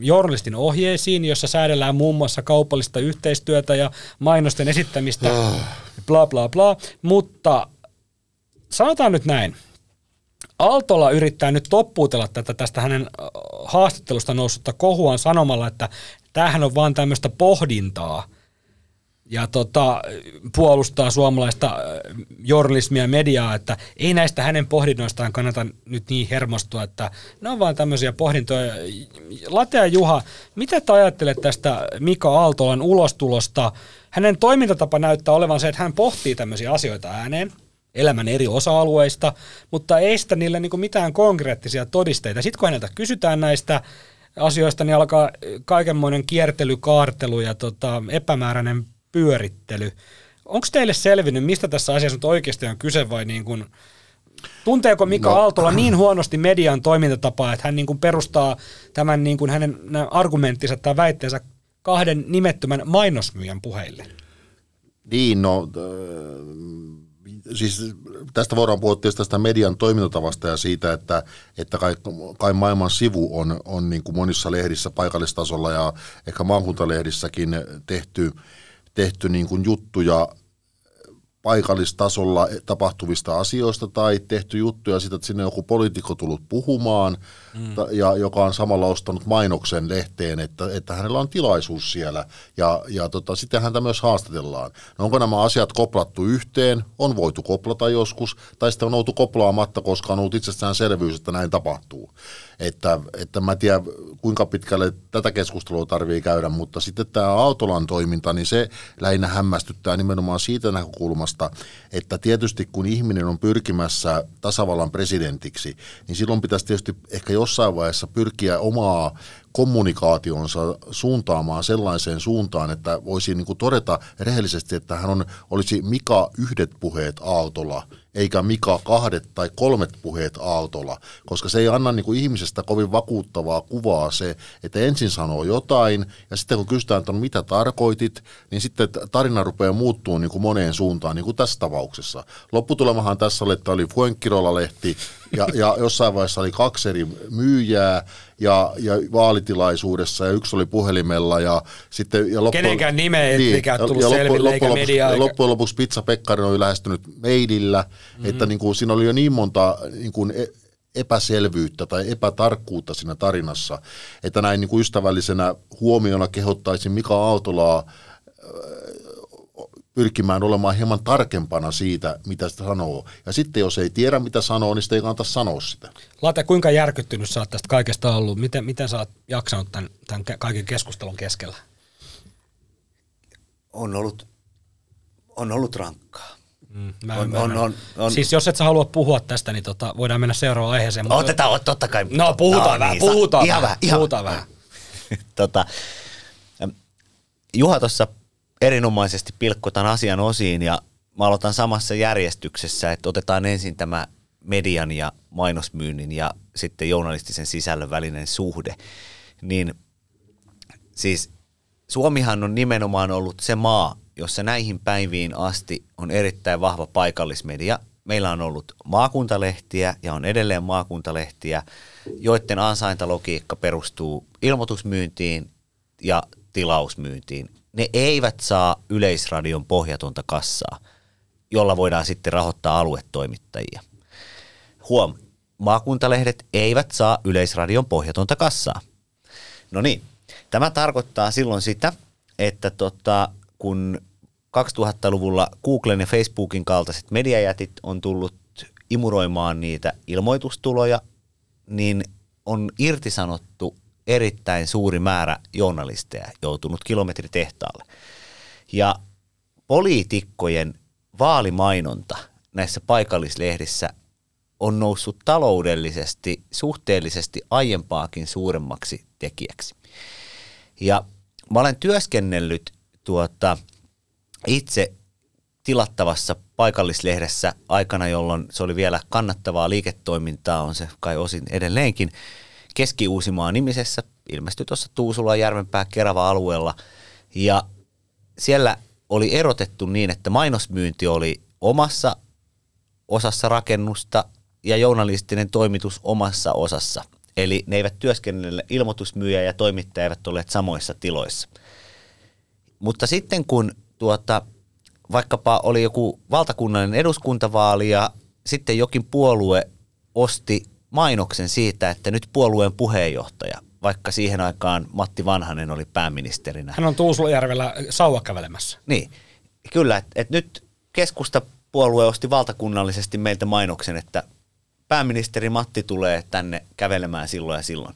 journalistin ohjeisiin, jossa säädellään muun muassa kaupallista yhteistyötä ja mainosten esittämistä, ah. bla bla bla, mutta sanotaan nyt näin, Aaltola yrittää nyt toppuutella tätä tästä hänen haastattelusta noussutta kohuaan sanomalla, että tämähän on vaan tämmöistä pohdintaa ja tota, puolustaa suomalaista journalismia ja mediaa, että ei näistä hänen pohdinnoistaan kannata nyt niin hermostua, että ne on vaan tämmöisiä pohdintoja. Latea Juha, mitä te ajattelet tästä Mika Aaltolan ulostulosta? Hänen toimintatapa näyttää olevan se, että hän pohtii tämmöisiä asioita ääneen – elämän eri osa-alueista, mutta ei sitä niille niin mitään konkreettisia todisteita. Sitten kun häneltä kysytään näistä asioista, niin alkaa kaikenmoinen kiertely, kaartelu ja tota, epämääräinen pyörittely. Onko teille selvinnyt, mistä tässä asiassa nyt oikeasti on kyse vai niin kuin, tunteeko Mika no. Aaltola niin huonosti median toimintatapaa, että hän niin kuin perustaa tämän niin kuin hänen argumenttinsa tai väitteensä kahden nimettömän mainosmyyjän puheille? Niin, no siis tästä voidaan puhua tästä median toimintatavasta ja siitä, että, että kai, kai maailman sivu on, on niin kuin monissa lehdissä paikallistasolla ja ehkä maakuntalehdissäkin tehty, tehty niin kuin juttuja paikallistasolla tapahtuvista asioista tai tehty juttuja siitä, että sinne joku poliitikko tullut puhumaan mm. ja joka on samalla ostanut mainoksen lehteen, että, että hänellä on tilaisuus siellä ja, ja tota, sitten häntä myös haastatellaan. No onko nämä asiat koplattu yhteen? On voitu koplata joskus tai sitten on oltu koplaamatta, koska on ollut itsestäänselvyys, että näin tapahtuu. Että, että mä en tiedä, kuinka pitkälle tätä keskustelua tarvii käydä, mutta sitten tämä Autolan toiminta, niin se lähinnä hämmästyttää nimenomaan siitä näkökulmasta, että tietysti kun ihminen on pyrkimässä tasavallan presidentiksi, niin silloin pitäisi tietysti ehkä jossain vaiheessa pyrkiä omaa kommunikaationsa suuntaamaan sellaiseen suuntaan, että voisi niin kuin todeta rehellisesti, että hän on, olisi Mika yhdet puheet Aaltola – eikä Mika kahdet tai kolmet puheet Aaltolla, koska se ei anna niin kuin ihmisestä kovin vakuuttavaa kuvaa se, että ensin sanoo jotain ja sitten kun kysytään, että on mitä tarkoitit, niin sitten tarina rupeaa muuttuu niin kuin moneen suuntaan, niin kuin tässä tapauksessa. Lopputulemahan tässä oli, että oli Fuenkirola-lehti ja, ja jossain vaiheessa oli kaksi eri myyjää ja, ja vaalitilaisuudessa ja yksi oli puhelimella ja sitten... Ja loppu, Kenenkään nimeä ei niin, tullut ja selville loppu, eikä mediaa. Ja loppujen lopuksi Pizza Pekkarin oli lähestynyt mailillä, mm. että niin kuin, siinä oli jo niin monta niin kuin e- epäselvyyttä tai epätarkkuutta siinä tarinassa, että näin niin kuin ystävällisenä huomiona kehottaisin Mika Aaltolaa pyrkimään olemaan hieman tarkempana siitä, mitä sitä sanoo. Ja sitten jos ei tiedä, mitä sanoo, niin sitten ei kannata sanoa sitä. Late, kuinka järkyttynyt sä oot tästä kaikesta ollut? Miten, miten sä oot jaksanut tämän, tämän kaiken keskustelun keskellä? On ollut, on ollut rankkaa. Mm, mä on, on, on, on, siis jos et sä halua puhua tästä, niin tota, voidaan mennä seuraavaan aiheeseen. Mutta... Otetaan, totta kai. No puhutaan no, vähän, niin, puhutaan ihan vähän. Ihan puhutaan vähän. (laughs) tota, Juha tuossa erinomaisesti pilkko tämän asian osiin ja mä aloitan samassa järjestyksessä, että otetaan ensin tämä median ja mainosmyynnin ja sitten journalistisen sisällön välinen suhde. Niin siis Suomihan on nimenomaan ollut se maa, jossa näihin päiviin asti on erittäin vahva paikallismedia meillä on ollut maakuntalehtiä ja on edelleen maakuntalehtiä, joiden ansaintalogiikka perustuu ilmoitusmyyntiin ja tilausmyyntiin. Ne eivät saa yleisradion pohjatonta kassaa, jolla voidaan sitten rahoittaa aluetoimittajia. Huom, maakuntalehdet eivät saa yleisradion pohjatonta kassaa. No niin, tämä tarkoittaa silloin sitä, että tota, kun 2000-luvulla Googlen ja Facebookin kaltaiset mediajätit on tullut imuroimaan niitä ilmoitustuloja, niin on irtisanottu erittäin suuri määrä journalisteja joutunut kilometritehtaalle. Ja poliitikkojen vaalimainonta näissä paikallislehdissä on noussut taloudellisesti suhteellisesti aiempaakin suuremmaksi tekijäksi. Ja mä olen työskennellyt tuota, itse tilattavassa paikallislehdessä aikana, jolloin se oli vielä kannattavaa liiketoimintaa, on se kai osin edelleenkin, Keski-Uusimaa nimisessä, ilmestyi tuossa Tuusula, Järvenpää, Kerava alueella. Ja siellä oli erotettu niin, että mainosmyynti oli omassa osassa rakennusta ja journalistinen toimitus omassa osassa. Eli ne eivät työskennelle, ilmoitusmyyjä ja toimittaja eivät olleet samoissa tiloissa. Mutta sitten kun tuota, vaikkapa oli joku valtakunnallinen eduskuntavaali ja sitten jokin puolue osti mainoksen siitä, että nyt puolueen puheenjohtaja, vaikka siihen aikaan Matti Vanhanen oli pääministerinä. Hän on Tuusulajärvellä sauva kävelemässä. Niin, kyllä, että et nyt keskusta puolue osti valtakunnallisesti meiltä mainoksen, että pääministeri Matti tulee tänne kävelemään silloin ja silloin.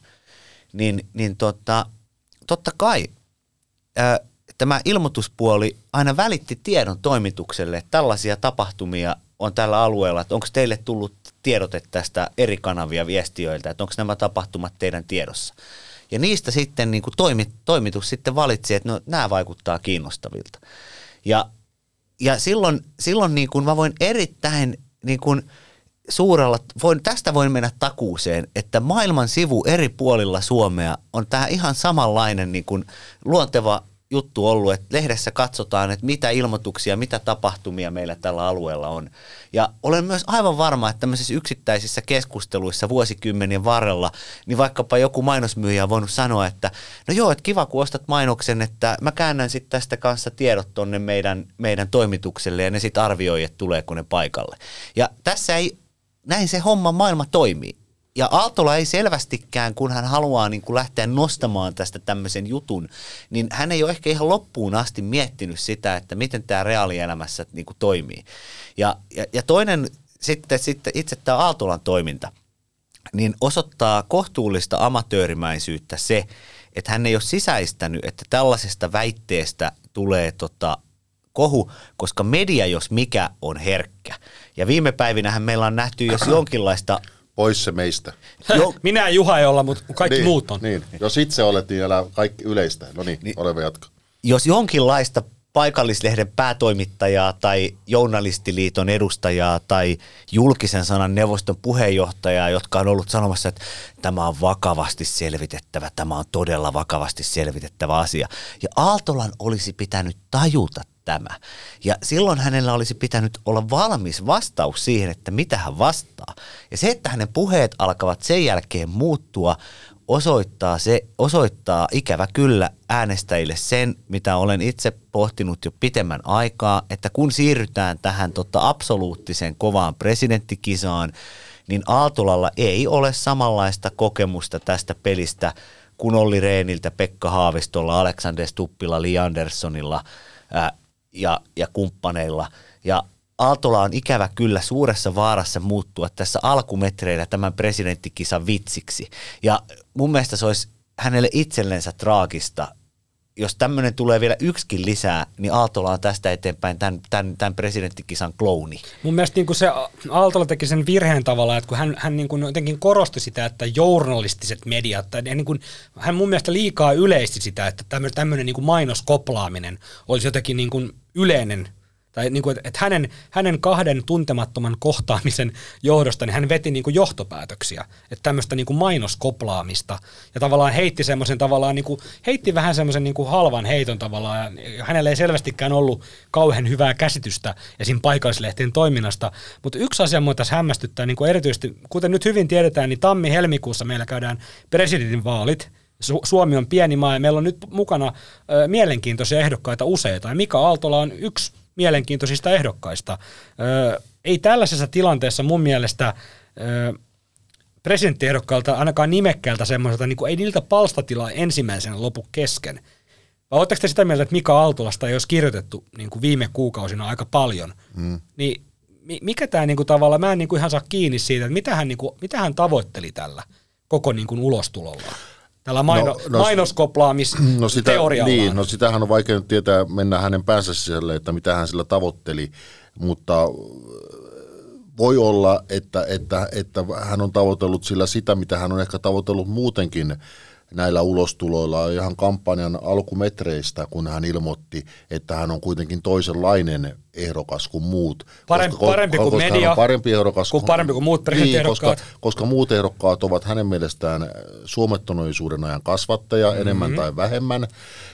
Niin, niin tota, totta kai ää, tämä ilmoituspuoli aina välitti tiedon toimitukselle, että tällaisia tapahtumia on tällä alueella, että onko teille tullut tiedote tästä eri kanavia viestiöiltä, että onko nämä tapahtumat teidän tiedossa. Ja niistä sitten niin kuin toimi, toimitus sitten valitsi, että no, nämä vaikuttaa kiinnostavilta. Ja, ja silloin, silloin niin kuin mä voin erittäin niin kuin suurella, voin, tästä voin mennä takuuseen, että maailman sivu eri puolilla Suomea on tämä ihan samanlainen niin kuin luonteva juttu ollut, että lehdessä katsotaan, että mitä ilmoituksia, mitä tapahtumia meillä tällä alueella on. Ja olen myös aivan varma, että tämmöisissä yksittäisissä keskusteluissa vuosikymmenien varrella, niin vaikkapa joku mainosmyyjä on voinut sanoa, että no joo, että kiva kun ostat mainoksen, että mä käännän sitten tästä kanssa tiedot tonne meidän, meidän toimitukselle ja ne sitten arvioi, että tuleeko ne paikalle. Ja tässä ei, näin se homma maailma toimii. Ja Aaltola ei selvästikään, kun hän haluaa niin kuin lähteä nostamaan tästä tämmöisen jutun, niin hän ei ole ehkä ihan loppuun asti miettinyt sitä, että miten tämä reaalielämässä niin kuin toimii. Ja, ja, ja toinen sitten, sitten itse tämä Aaltolan toiminta, niin osoittaa kohtuullista amatöörimäisyyttä se, että hän ei ole sisäistänyt, että tällaisesta väitteestä tulee tota, kohu, koska media, jos mikä, on herkkä. Ja viime päivinähän meillä on nähty jos jonkinlaista Pois se meistä. (laughs) Jo. Minä ja Juha ei olla, mutta kaikki niin, muut on. Niin. Jos itse olet, niin älä kaikki yleistä. No niin, niin. oleva jatka. jos jonkinlaista paikallislehden päätoimittajaa tai journalistiliiton edustajaa tai julkisen sanan neuvoston puheenjohtajaa, jotka on ollut sanomassa, että tämä on vakavasti selvitettävä, tämä on todella vakavasti selvitettävä asia. Ja Aaltolan olisi pitänyt tajuta tämä. Ja silloin hänellä olisi pitänyt olla valmis vastaus siihen, että mitä hän vastaa. Ja se, että hänen puheet alkavat sen jälkeen muuttua, osoittaa, se, osoittaa ikävä kyllä äänestäjille sen, mitä olen itse pohtinut jo pitemmän aikaa, että kun siirrytään tähän tota absoluuttisen kovaan presidenttikisaan, niin Aaltolalla ei ole samanlaista kokemusta tästä pelistä kuin Olli Reeniltä, Pekka Haavistolla, Alexander Stuppilla, Li Anderssonilla ja, ja kumppaneilla. Ja Aaltola on ikävä kyllä suuressa vaarassa muuttua tässä alkumetreillä tämän presidenttikisan vitsiksi. Ja mun mielestä se olisi hänelle itsellensä traagista, jos tämmöinen tulee vielä yksikin lisää, niin Aaltola on tästä eteenpäin tämän, tämän, tämän presidenttikisan klouni. Mun mielestä niin kuin se Aaltola teki sen virheen tavalla, että kun hän, hän niin kuin jotenkin korosti sitä, että journalistiset mediat, tai niin kuin, hän mun mielestä liikaa yleisti sitä, että tämmöinen, tämmöinen niin kuin mainoskoplaaminen olisi jotenkin niin kuin yleinen tai niin kuin, että, hänen, hänen kahden tuntemattoman kohtaamisen johdosta, niin hän veti niin kuin johtopäätöksiä, että tämmöistä niin kuin mainoskoplaamista, ja tavallaan heitti semmoisen tavallaan, niin kuin, heitti vähän semmoisen niin kuin halvan heiton tavallaan, ja hänellä ei selvästikään ollut kauhean hyvää käsitystä esim. paikallislehtien toiminnasta, mutta yksi asia mua tässä hämmästyttää, niin kuin erityisesti, kuten nyt hyvin tiedetään, niin tammi-helmikuussa meillä käydään presidentinvaalit, Su- Suomi on pieni maa ja meillä on nyt mukana ö, mielenkiintoisia ehdokkaita useita. Ja Mika Aaltola on yksi mielenkiintoisista ehdokkaista. Ö, ei tällaisessa tilanteessa mun mielestä ö, presidenttiehdokkailta, ainakaan nimekkäältä semmoiselta, niin ei niiltä palstatilaa ensimmäisenä lopu kesken. Vai oletteko te sitä mieltä, että Mika Aaltolasta ei olisi kirjoitettu niin kuin viime kuukausina aika paljon? Mm. Niin mi- mikä tämä niin kuin tavallaan, mä en niin kuin ihan saa kiinni siitä, että mitä hän, niin kuin, mitä hän tavoitteli tällä koko niin kuin ulostulolla? Tällä maino, no, no, mainoskoplaamisteorialla. No, niin, no sitähän on vaikea nyt tietää, mennä hänen päänsä sisälle, että mitä hän sillä tavoitteli, mutta voi olla, että, että, että hän on tavoitellut sillä sitä, mitä hän on ehkä tavoitellut muutenkin näillä ulostuloilla ihan kampanjan alkumetreistä, kun hän ilmoitti, että hän on kuitenkin toisenlainen ehdokas kuin muut. Parempi, koska, parempi koska kuin media, parempi ehdokas kuin, parempi kuin muut niin, koska, koska muut ehdokkaat ovat hänen mielestään suomettonoisuuden ajan kasvattaja mm-hmm. enemmän tai vähemmän,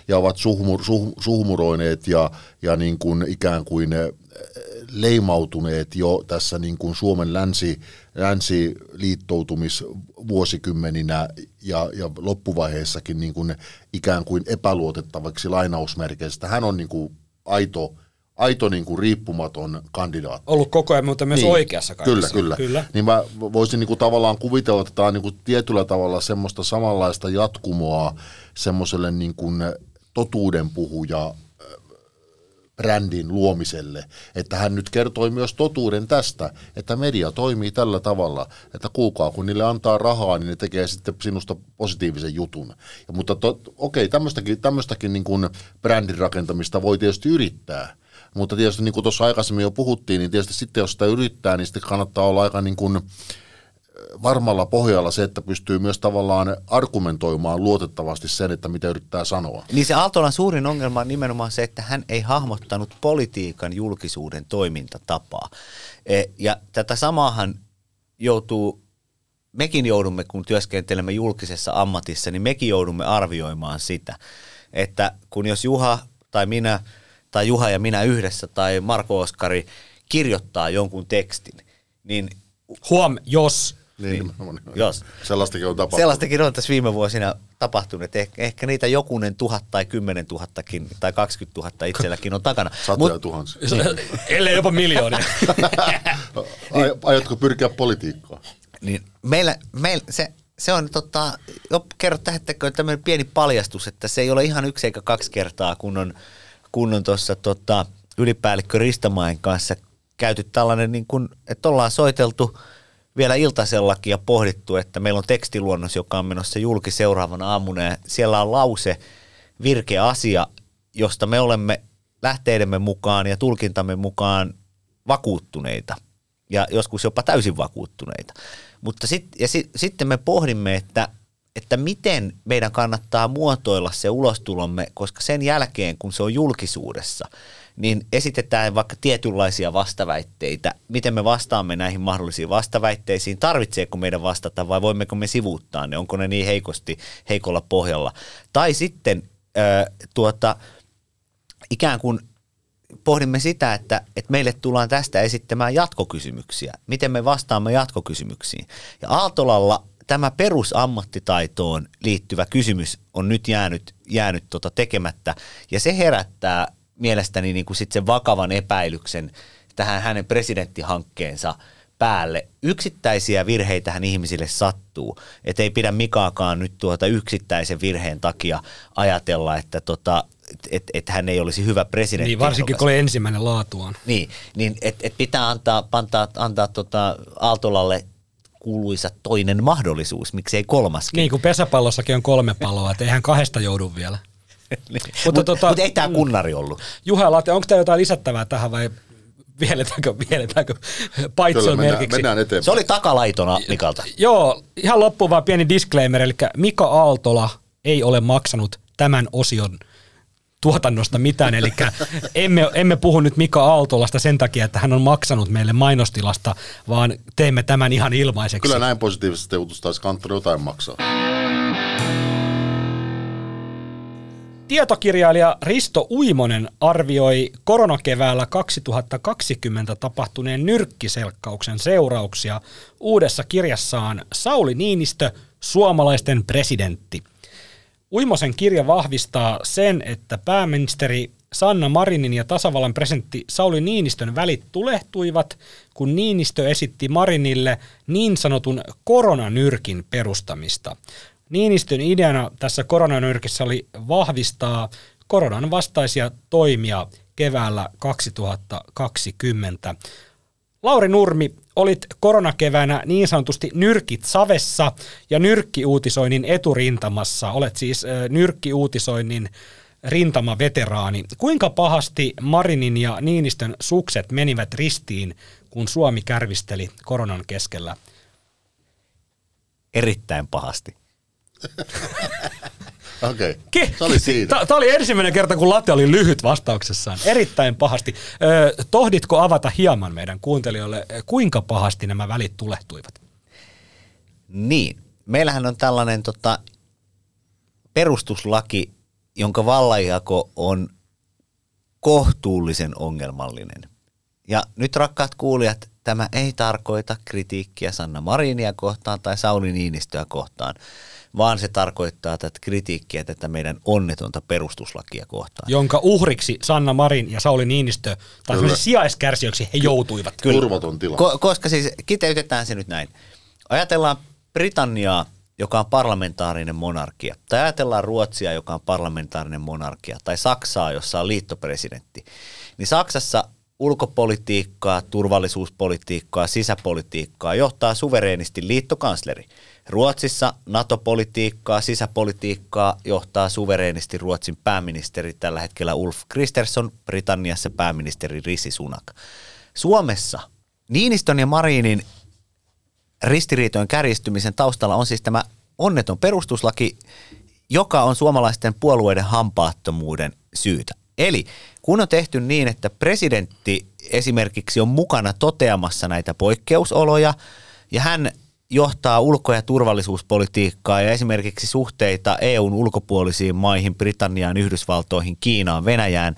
ja ovat suhmur, suh, suhmuroineet ja, ja niin kuin ikään kuin leimautuneet jo tässä niin kuin Suomen länsi, länsiliittoutumisvuosikymmeninä ja, ja loppuvaiheessakin niin kuin ikään kuin epäluotettavaksi lainausmerkeistä. Hän on niin kuin aito, aito niin kuin riippumaton kandidaatti. Ollut koko ajan, mutta myös niin, oikeassa kaikessa. Kyllä, kyllä. kyllä. Niin mä voisin niin kuin tavallaan kuvitella, että tämä on niin kuin tietyllä tavalla semmoista samanlaista jatkumoa semmoiselle niin kuin totuudenpuhuja brändin luomiselle, että hän nyt kertoi myös totuuden tästä, että media toimii tällä tavalla, että kuukaa kun niille antaa rahaa, niin ne tekee sitten sinusta positiivisen jutun. Ja, mutta to, okei, tämmöistäkin, tämmöistäkin niin kuin brändin rakentamista voi tietysti yrittää, mutta tietysti niin kuin tuossa aikaisemmin jo puhuttiin, niin tietysti sitten jos sitä yrittää, niin sitten kannattaa olla aika niin kuin, varmalla pohjalla se, että pystyy myös tavallaan argumentoimaan luotettavasti sen, että mitä yrittää sanoa. Niin se Aaltolan suurin ongelma on nimenomaan se, että hän ei hahmottanut politiikan julkisuuden toimintatapaa. E, ja tätä samaahan joutuu, mekin joudumme, kun työskentelemme julkisessa ammatissa, niin mekin joudumme arvioimaan sitä, että kun jos Juha tai minä tai Juha ja minä yhdessä tai Marko Oskari kirjoittaa jonkun tekstin, niin Huom, jos niin, niin. niin. Jos. Sellaistakin on tapahtunut. Sellaistakin on tässä viime vuosina tapahtunut. Eh, ehkä niitä jokunen tuhat tai kymmenen tuhattakin tai 20 tuhatta itselläkin on takana. Satoja Mut, tuhansia. Ellei jopa miljoonia. (laughs) Aiotko pyrkiä politiikkaan? Niin meillä, meillä se, se on tota, jo kerro tähettekö tämmöinen pieni paljastus, että se ei ole ihan yksi eikä kaksi kertaa, kun on, kun on tuossa tota, ylipäällikkö Ristamäen kanssa käyty tällainen, niin kuin, että ollaan soiteltu – vielä iltasellakin ja pohdittu, että meillä on tekstiluonnos, joka on menossa julki seuraavana aamuna ja siellä on lause, virkeä asia, josta me olemme lähteidemme mukaan ja tulkintamme mukaan vakuuttuneita ja joskus jopa täysin vakuuttuneita. Mutta sit, ja sit, sitten me pohdimme, että, että miten meidän kannattaa muotoilla se ulostulomme, koska sen jälkeen, kun se on julkisuudessa – niin esitetään vaikka tietynlaisia vastaväitteitä. Miten me vastaamme näihin mahdollisiin vastaväitteisiin? Tarvitseeko meidän vastata vai voimmeko me sivuuttaa ne? Onko ne niin heikosti, heikolla pohjalla? Tai sitten äh, tuota, ikään kuin pohdimme sitä, että, että meille tullaan tästä esittämään jatkokysymyksiä. Miten me vastaamme jatkokysymyksiin? Ja Aaltolalla tämä perusammattitaitoon liittyvä kysymys on nyt jäänyt, jäänyt tota tekemättä, ja se herättää mielestäni niin kuin sit sen vakavan epäilyksen tähän hänen presidenttihankkeensa päälle. Yksittäisiä virheitähän ihmisille sattuu. Että ei pidä Mikaakaan nyt tuota yksittäisen virheen takia ajatella, että tota, että et hän ei olisi hyvä presidentti. Niin, varsinkin kun oli ensimmäinen laatuaan. Niin, niin että et pitää antaa, pantaa, antaa tota Aaltolalle kuuluisa toinen mahdollisuus, miksei kolmaskin. Niin, kun pesäpallossakin on kolme palloa, että eihän kahdesta joudu vielä. Niin. Mutta Mut, tota, mut ei tämä kunnari ollut. Juha Latte, onko tämä jotain lisättävää tähän vai vieletäänkö, vieletäänkö paitsi merkiksi? Mennään eteenpäin. Se oli takalaitona Mikalta. Joo, ihan loppuun vaan pieni disclaimer, eli Mika Aaltola ei ole maksanut tämän osion tuotannosta mitään, eli (laughs) emme, emme puhu nyt Mika Aaltolasta sen takia, että hän on maksanut meille mainostilasta, vaan teemme tämän ihan ilmaiseksi. Kyllä näin positiivisesti utusta, että kanttori jotain maksaa. Tietokirjailija Risto Uimonen arvioi koronakeväällä 2020 tapahtuneen nyrkkiselkkauksen seurauksia uudessa kirjassaan Sauli Niinistö, suomalaisten presidentti. Uimosen kirja vahvistaa sen, että pääministeri Sanna Marinin ja tasavallan presidentti Sauli Niinistön välit tulehtuivat, kun Niinistö esitti Marinille niin sanotun koronanyrkin perustamista. Niinistön ideana tässä koronanyrkissä oli vahvistaa koronan vastaisia toimia keväällä 2020. Lauri Nurmi, olit koronakeväänä niin sanotusti nyrkit savessa ja nyrkkiuutisoinnin eturintamassa. Olet siis nyrkkiuutisoinnin rintamaveteraani. Kuinka pahasti Marinin ja Niinistön sukset menivät ristiin, kun Suomi kärvisteli koronan keskellä? Erittäin pahasti. (laughs) Okei, okay. se oli siinä. Tämä oli ensimmäinen kerta, kun Latte oli lyhyt vastauksessaan. Erittäin pahasti. Ö, tohditko avata hieman meidän kuuntelijoille, kuinka pahasti nämä välit tulehtuivat? Niin. Meillähän on tällainen tota, perustuslaki, jonka vallanjako on kohtuullisen ongelmallinen. Ja nyt rakkaat kuulijat, tämä ei tarkoita kritiikkiä Sanna Marinia kohtaan tai Sauli Niinistöä kohtaan, vaan se tarkoittaa tätä kritiikkiä tätä meidän onnetonta perustuslakia kohtaan. Jonka uhriksi Sanna Marin ja Sauli Niinistö, tai sijaiskärsijöksi he joutuivat. Kyllä. Turvaton tila. Ko- koska siis kiteytetään se nyt näin. Ajatellaan Britanniaa, joka on parlamentaarinen monarkia, tai ajatellaan Ruotsia, joka on parlamentaarinen monarkia, tai Saksaa, jossa on liittopresidentti, niin Saksassa ulkopolitiikkaa, turvallisuuspolitiikkaa, sisäpolitiikkaa johtaa suvereenisti liittokansleri. Ruotsissa NATO-politiikkaa, sisäpolitiikkaa johtaa suvereenisti Ruotsin pääministeri tällä hetkellä Ulf Kristersson, Britanniassa pääministeri Rishi Sunak. Suomessa Niinistön ja Marinin ristiriitojen kärjistymisen taustalla on siis tämä onneton perustuslaki, joka on suomalaisten puolueiden hampaattomuuden syytä. Eli kun on tehty niin, että presidentti esimerkiksi on mukana toteamassa näitä poikkeusoloja ja hän johtaa ulko- ja turvallisuuspolitiikkaa ja esimerkiksi suhteita EUn ulkopuolisiin maihin, Britanniaan, Yhdysvaltoihin, Kiinaan, Venäjään,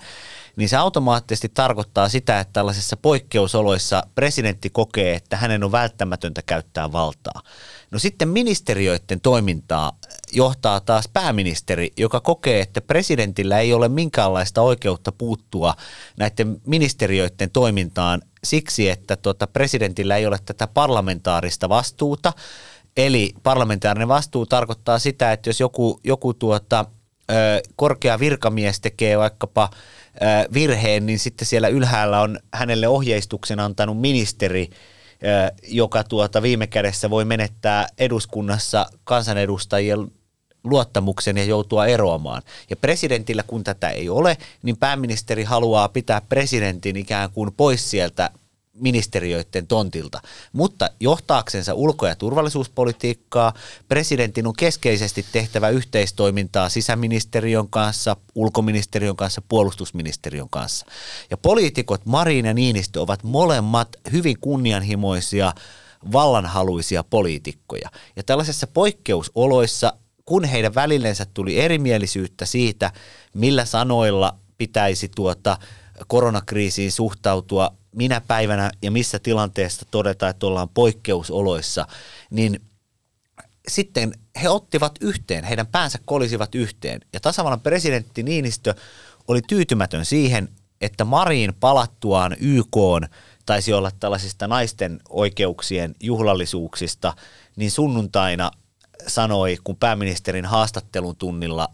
niin se automaattisesti tarkoittaa sitä, että tällaisissa poikkeusoloissa presidentti kokee, että hänen on välttämätöntä käyttää valtaa. No sitten ministeriöiden toimintaa johtaa taas pääministeri, joka kokee, että presidentillä ei ole minkäänlaista oikeutta puuttua näiden ministeriöiden toimintaan siksi, että tuota, presidentillä ei ole tätä parlamentaarista vastuuta. Eli parlamentaarinen vastuu tarkoittaa sitä, että jos joku, joku tuota, korkea virkamies tekee vaikkapa virheen, niin sitten siellä ylhäällä on hänelle ohjeistuksen antanut ministeri, joka tuota viime kädessä voi menettää eduskunnassa kansanedustajien luottamuksen ja joutua eroamaan. Ja presidentillä, kun tätä ei ole, niin pääministeri haluaa pitää presidentin ikään kuin pois sieltä ministeriöiden tontilta. Mutta johtaaksensa ulko- ja turvallisuuspolitiikkaa, presidentin on keskeisesti tehtävä yhteistoimintaa sisäministeriön kanssa, ulkoministeriön kanssa, puolustusministeriön kanssa. Ja poliitikot Marin ja Niinistö ovat molemmat hyvin kunnianhimoisia, vallanhaluisia poliitikkoja. Ja tällaisessa poikkeusoloissa, kun heidän välillensä tuli erimielisyyttä siitä, millä sanoilla pitäisi tuota koronakriisiin suhtautua, minä päivänä ja missä tilanteessa todeta, että ollaan poikkeusoloissa, niin sitten he ottivat yhteen, heidän päänsä kolisivat yhteen. Ja tasavallan presidentti Niinistö oli tyytymätön siihen, että Marin palattuaan YK taisi olla tällaisista naisten oikeuksien juhlallisuuksista, niin sunnuntaina sanoi, kun pääministerin haastattelun tunnilla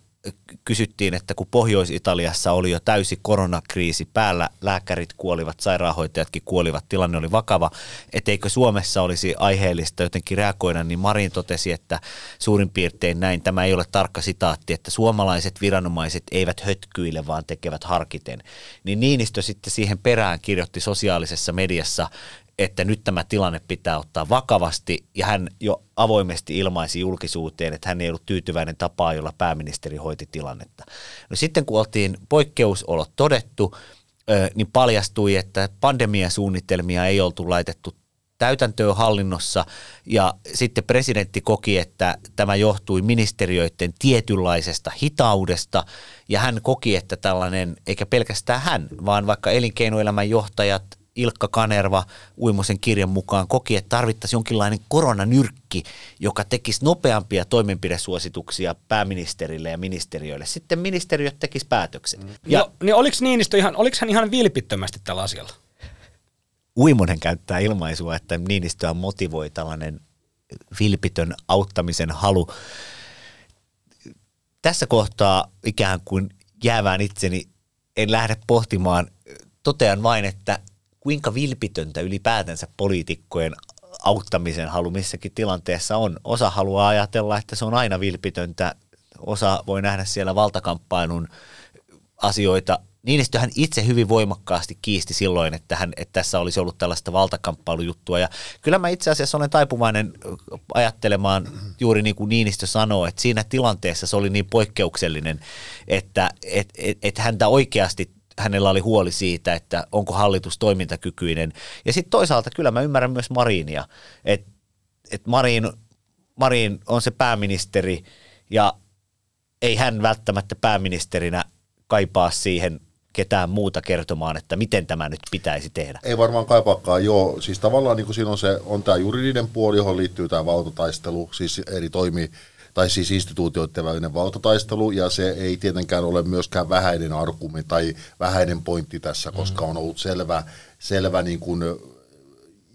kysyttiin, että kun Pohjois-Italiassa oli jo täysi koronakriisi päällä, lääkärit kuolivat, sairaanhoitajatkin kuolivat, tilanne oli vakava, etteikö Suomessa olisi aiheellista jotenkin reagoida, niin Marin totesi, että suurin piirtein näin, tämä ei ole tarkka sitaatti, että suomalaiset viranomaiset eivät hötkyile, vaan tekevät harkiten. Niin Niinistö sitten siihen perään kirjoitti sosiaalisessa mediassa, että nyt tämä tilanne pitää ottaa vakavasti ja hän jo avoimesti ilmaisi julkisuuteen, että hän ei ollut tyytyväinen tapaa, jolla pääministeri hoiti tilannetta. No sitten kun oltiin poikkeusolot todettu, niin paljastui, että pandemiasuunnitelmia ei oltu laitettu täytäntöön hallinnossa ja sitten presidentti koki, että tämä johtui ministeriöiden tietynlaisesta hitaudesta ja hän koki, että tällainen, eikä pelkästään hän, vaan vaikka elinkeinoelämän johtajat, Ilkka Kanerva Uimosen kirjan mukaan koki, että tarvittaisiin jonkinlainen koronanyrkki, joka tekisi nopeampia toimenpidesuosituksia pääministerille ja ministeriöille. Sitten ministeriöt tekisi päätöksen. Mm. Ja, no, niin oliko Niinistö ihan, oliko hän ihan vilpittömästi tällä asialla? Uimonen käyttää ilmaisua, että Niinistöä motivoi tällainen vilpitön auttamisen halu. Tässä kohtaa ikään kuin jäävään itseni en lähde pohtimaan. Totean vain, että kuinka vilpitöntä ylipäätänsä poliitikkojen auttamisen halu missäkin tilanteessa on. Osa haluaa ajatella, että se on aina vilpitöntä. Osa voi nähdä siellä valtakamppailun asioita Niinistöhän itse hyvin voimakkaasti kiisti silloin, että, hän, että tässä olisi ollut tällaista valtakamppailu-juttua. Ja kyllä mä itse asiassa olen taipuvainen ajattelemaan juuri niin kuin Niinistö sanoo, että siinä tilanteessa se oli niin poikkeuksellinen, että et, et, et häntä oikeasti hänellä oli huoli siitä, että onko hallitus toimintakykyinen. Ja sitten toisaalta kyllä mä ymmärrän myös Marinia, että et Marin, Marin on se pääministeri ja ei hän välttämättä pääministerinä kaipaa siihen ketään muuta kertomaan, että miten tämä nyt pitäisi tehdä. Ei varmaan kaipaakaan, joo. Siis tavallaan niin kuin siinä on, se, on tämä juridinen puoli, johon liittyy tämä valtataistelu, siis eri toimi, tai siis instituutioiden välinen valtataistelu, ja se ei tietenkään ole myöskään vähäinen argumentti tai vähäinen pointti tässä, koska mm. on ollut selvä, selvä niin kuin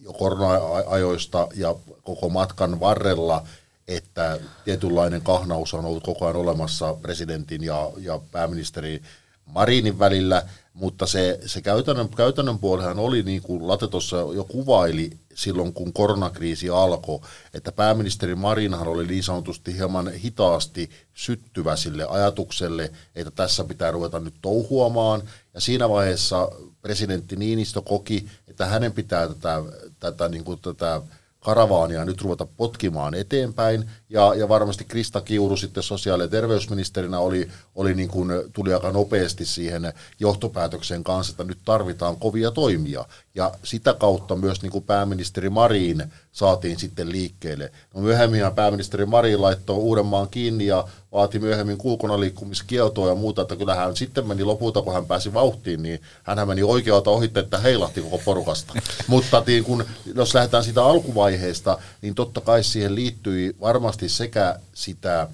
jo korona-ajoista ja koko matkan varrella, että tietynlainen kahnaus on ollut koko ajan olemassa presidentin ja, ja pääministeri Marinin välillä, mutta se, se käytännön, käytännön puolihan oli, niin kuin Late tuossa jo kuvaili silloin, kun koronakriisi alkoi, että pääministeri Marinhan oli niin sanotusti hieman hitaasti syttyvä sille ajatukselle, että tässä pitää ruveta nyt touhuamaan. Ja siinä vaiheessa presidentti Niinistö koki, että hänen pitää tätä, tätä, niin kuin tätä karavaania nyt ruveta potkimaan eteenpäin. Ja, ja varmasti Krista Kiuru sitten sosiaali- ja terveysministerinä oli, oli niin kuin, tuli aika nopeasti siihen johtopäätökseen kanssa, että nyt tarvitaan kovia toimia. Ja sitä kautta myös niin kuin pääministeri Marin saatiin sitten liikkeelle. No myöhemmin pääministeri Marin laittoi Uudenmaan kiinni ja vaati myöhemmin kulkunaliikkumiskieltoa ja muuta, että kyllä hän sitten meni lopulta, kun hän pääsi vauhtiin, niin hän meni oikealta ohitte, että heilahti koko porukasta. (laughs) Mutta niin kun, jos lähdetään siitä alkuvaiheesta, niin totta kai siihen liittyi varmasti sekä sitä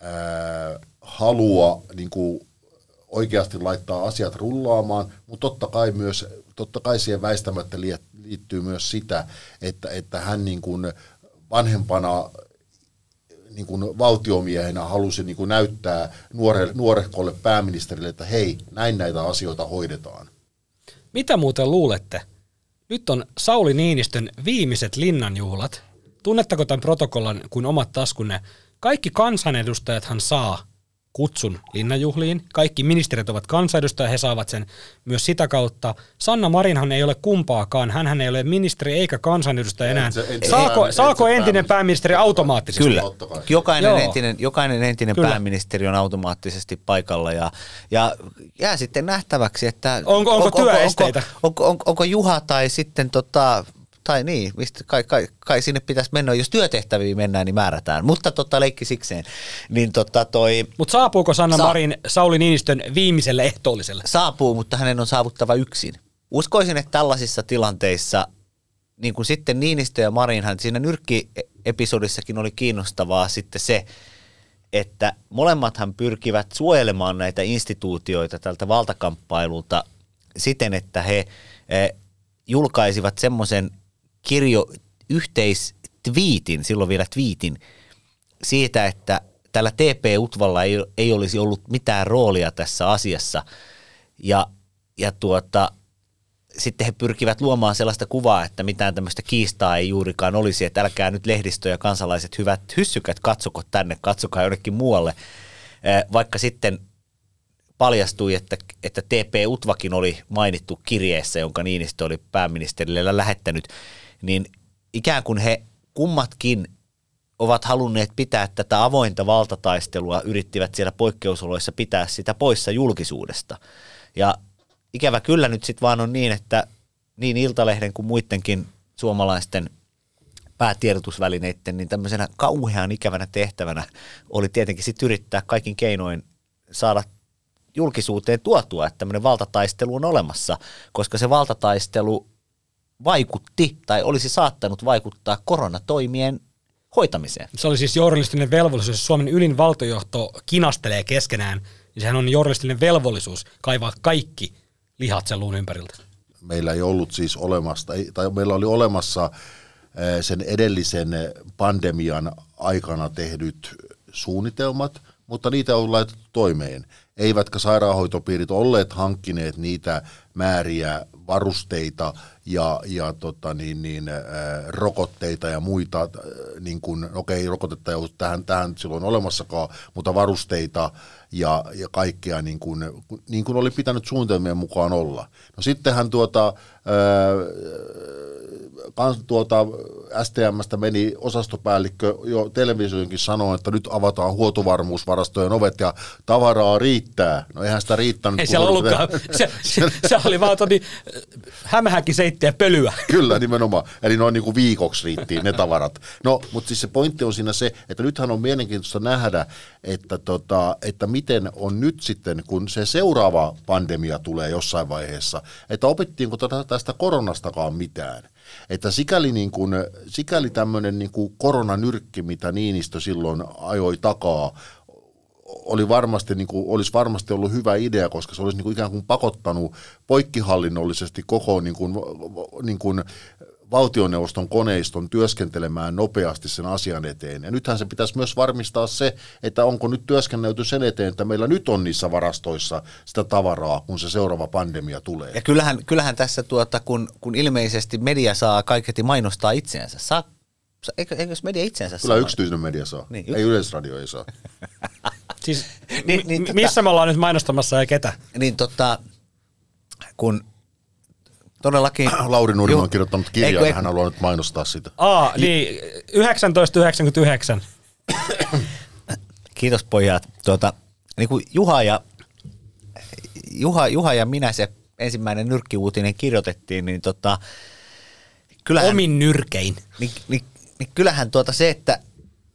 ää, halua niin kuin oikeasti laittaa asiat rullaamaan, mutta totta kai myös, totta kai siihen väistämättä liittyy myös sitä, että, että hän niin kuin vanhempana niin kuin valtiomiehenä halusi niin kuin näyttää nuore, pääministerille, että hei, näin näitä asioita hoidetaan. Mitä muuten luulette? Nyt on Sauli Niinistön viimeiset linnanjuhlat. Tunnetteko tämän protokollan kuin omat taskunne? Kaikki kansanedustajathan saa kutsun linnanjuhliin. Kaikki ministerit ovat kansanedustajia, he saavat sen myös sitä kautta. Sanna Marinhan ei ole kumpaakaan, hän ei ole ministeri eikä kansanedustaja enää. Se, saako, saako, saako entinen pääministeri automaattisesti? Kyllä, jokainen entinen, jokainen entinen Kyllä. pääministeri on automaattisesti paikalla ja, ja jää sitten nähtäväksi, että onko, onko, onko työesteitä? Onko, onko, onko, onko Juha tai sitten tota, tai niin, mistä kai, kai, kai sinne pitäisi mennä, jos työtehtäviin mennään, niin määrätään. Mutta totta, leikki sikseen. Niin tota toi... Mutta saapuuko Sanna Sa- Marin Sauli Niinistön viimeiselle ehtoolliselle? Saapuu, mutta hänen on saavuttava yksin. Uskoisin, että tällaisissa tilanteissa, niin kuin sitten Niinistö ja Marinhan, siinä nyrkki-episodissakin oli kiinnostavaa sitten se, että molemmathan pyrkivät suojelemaan näitä instituutioita tältä valtakamppailulta siten, että he eh, julkaisivat semmoisen kirjo yhteistviitin, silloin vielä twiitin, siitä, että tällä TP-Utvalla ei, ei olisi ollut mitään roolia tässä asiassa. Ja, ja tuota, sitten he pyrkivät luomaan sellaista kuvaa, että mitään tämmöistä kiistaa ei juurikaan olisi, että älkää nyt lehdistö ja kansalaiset hyvät hyssykät katsoko tänne, katsokaa jonnekin muualle. Vaikka sitten paljastui, että, että TP Utvakin oli mainittu kirjeessä, jonka Niinistö oli pääministerille lähettänyt, niin ikään kuin he kummatkin ovat halunneet pitää tätä avointa valtataistelua, yrittivät siellä poikkeusoloissa pitää sitä poissa julkisuudesta. Ja ikävä kyllä nyt sitten vaan on niin, että niin Iltalehden kuin muidenkin suomalaisten päätiedotusvälineiden, niin tämmöisenä kauhean ikävänä tehtävänä oli tietenkin sitten yrittää kaikin keinoin saada julkisuuteen tuotua, että tämmöinen valtataistelu on olemassa, koska se valtataistelu vaikutti tai olisi saattanut vaikuttaa koronatoimien hoitamiseen. Se oli siis journalistinen velvollisuus, jos Suomen ylin valtojohto kinastelee keskenään, niin sehän on journalistinen velvollisuus kaivaa kaikki lihat sen luun ympäriltä. Meillä ei ollut siis olemassa, tai meillä oli olemassa sen edellisen pandemian aikana tehdyt suunnitelmat, mutta niitä on laitettu toimeen. Eivätkä sairaanhoitopiirit olleet hankkineet niitä määriä varusteita ja, ja tota niin, niin, äh, rokotteita ja muita, äh, niin kuin, okei, rokotetta ei ollut tähän, tähän silloin olemassakaan, mutta varusteita ja, ja kaikkea niin kuin, niin kuin oli pitänyt suunnitelmien mukaan olla. No sittenhän tuota, äh, kans, tuota, STMstä meni osastopäällikkö jo televisioonkin sanoa, että nyt avataan huoltovarmuusvarastojen ovet ja tavaraa riittää. No eihän sitä riittänyt. Ei siellä ollutkaan. Se, se, se, oli vaan toni hämähäkin seittiä pölyä. Kyllä, nimenomaan. Eli noin niin kuin viikoksi riitti ne tavarat. No, mutta siis se pointti on siinä se, että nythän on mielenkiintoista nähdä, että, tota, että miten on nyt sitten, kun se seuraava pandemia tulee jossain vaiheessa, että opittiinko tästä koronastakaan mitään. Että sikäli, niin kuin, sikäli tämmöinen niin kuin koronanyrkki, mitä Niinistö silloin ajoi takaa, oli varmasti, niin kuin, olisi varmasti ollut hyvä idea, koska se olisi niin kuin ikään kuin pakottanut poikkihallinnollisesti koko niin kuin, niin kuin valtioneuvoston koneiston työskentelemään nopeasti sen asian eteen. Ja nythän se pitäisi myös varmistaa se, että onko nyt työskennelty sen eteen, että meillä nyt on niissä varastoissa sitä tavaraa, kun se seuraava pandemia tulee. Ja kyllähän, kyllähän tässä, tuota, kun, kun ilmeisesti media saa kaiketi mainostaa itseänsä, saa Eikö, eikö media itseänsä Kyllä saa? yksityinen media saa. Niin, yks... Ei yleisradio ei saa. (laughs) siis niin, niin, tota- missä me ollaan nyt mainostamassa ja ketä? Niin tota, kun todellakin... (clears throat) Lauri Nurmi on kirjoittanut kirjaa ja hän haluaa nyt mainostaa sitä. Aa, niin 1999. Kiitos pojat. Tuota, niin kuin Juha, ja, Juha, Juha ja minä se ensimmäinen nyrkkiuutinen kirjoitettiin, niin tota, kyllähän, Omin nyrkein. Niin, niin, niin kyllähän tuota se, että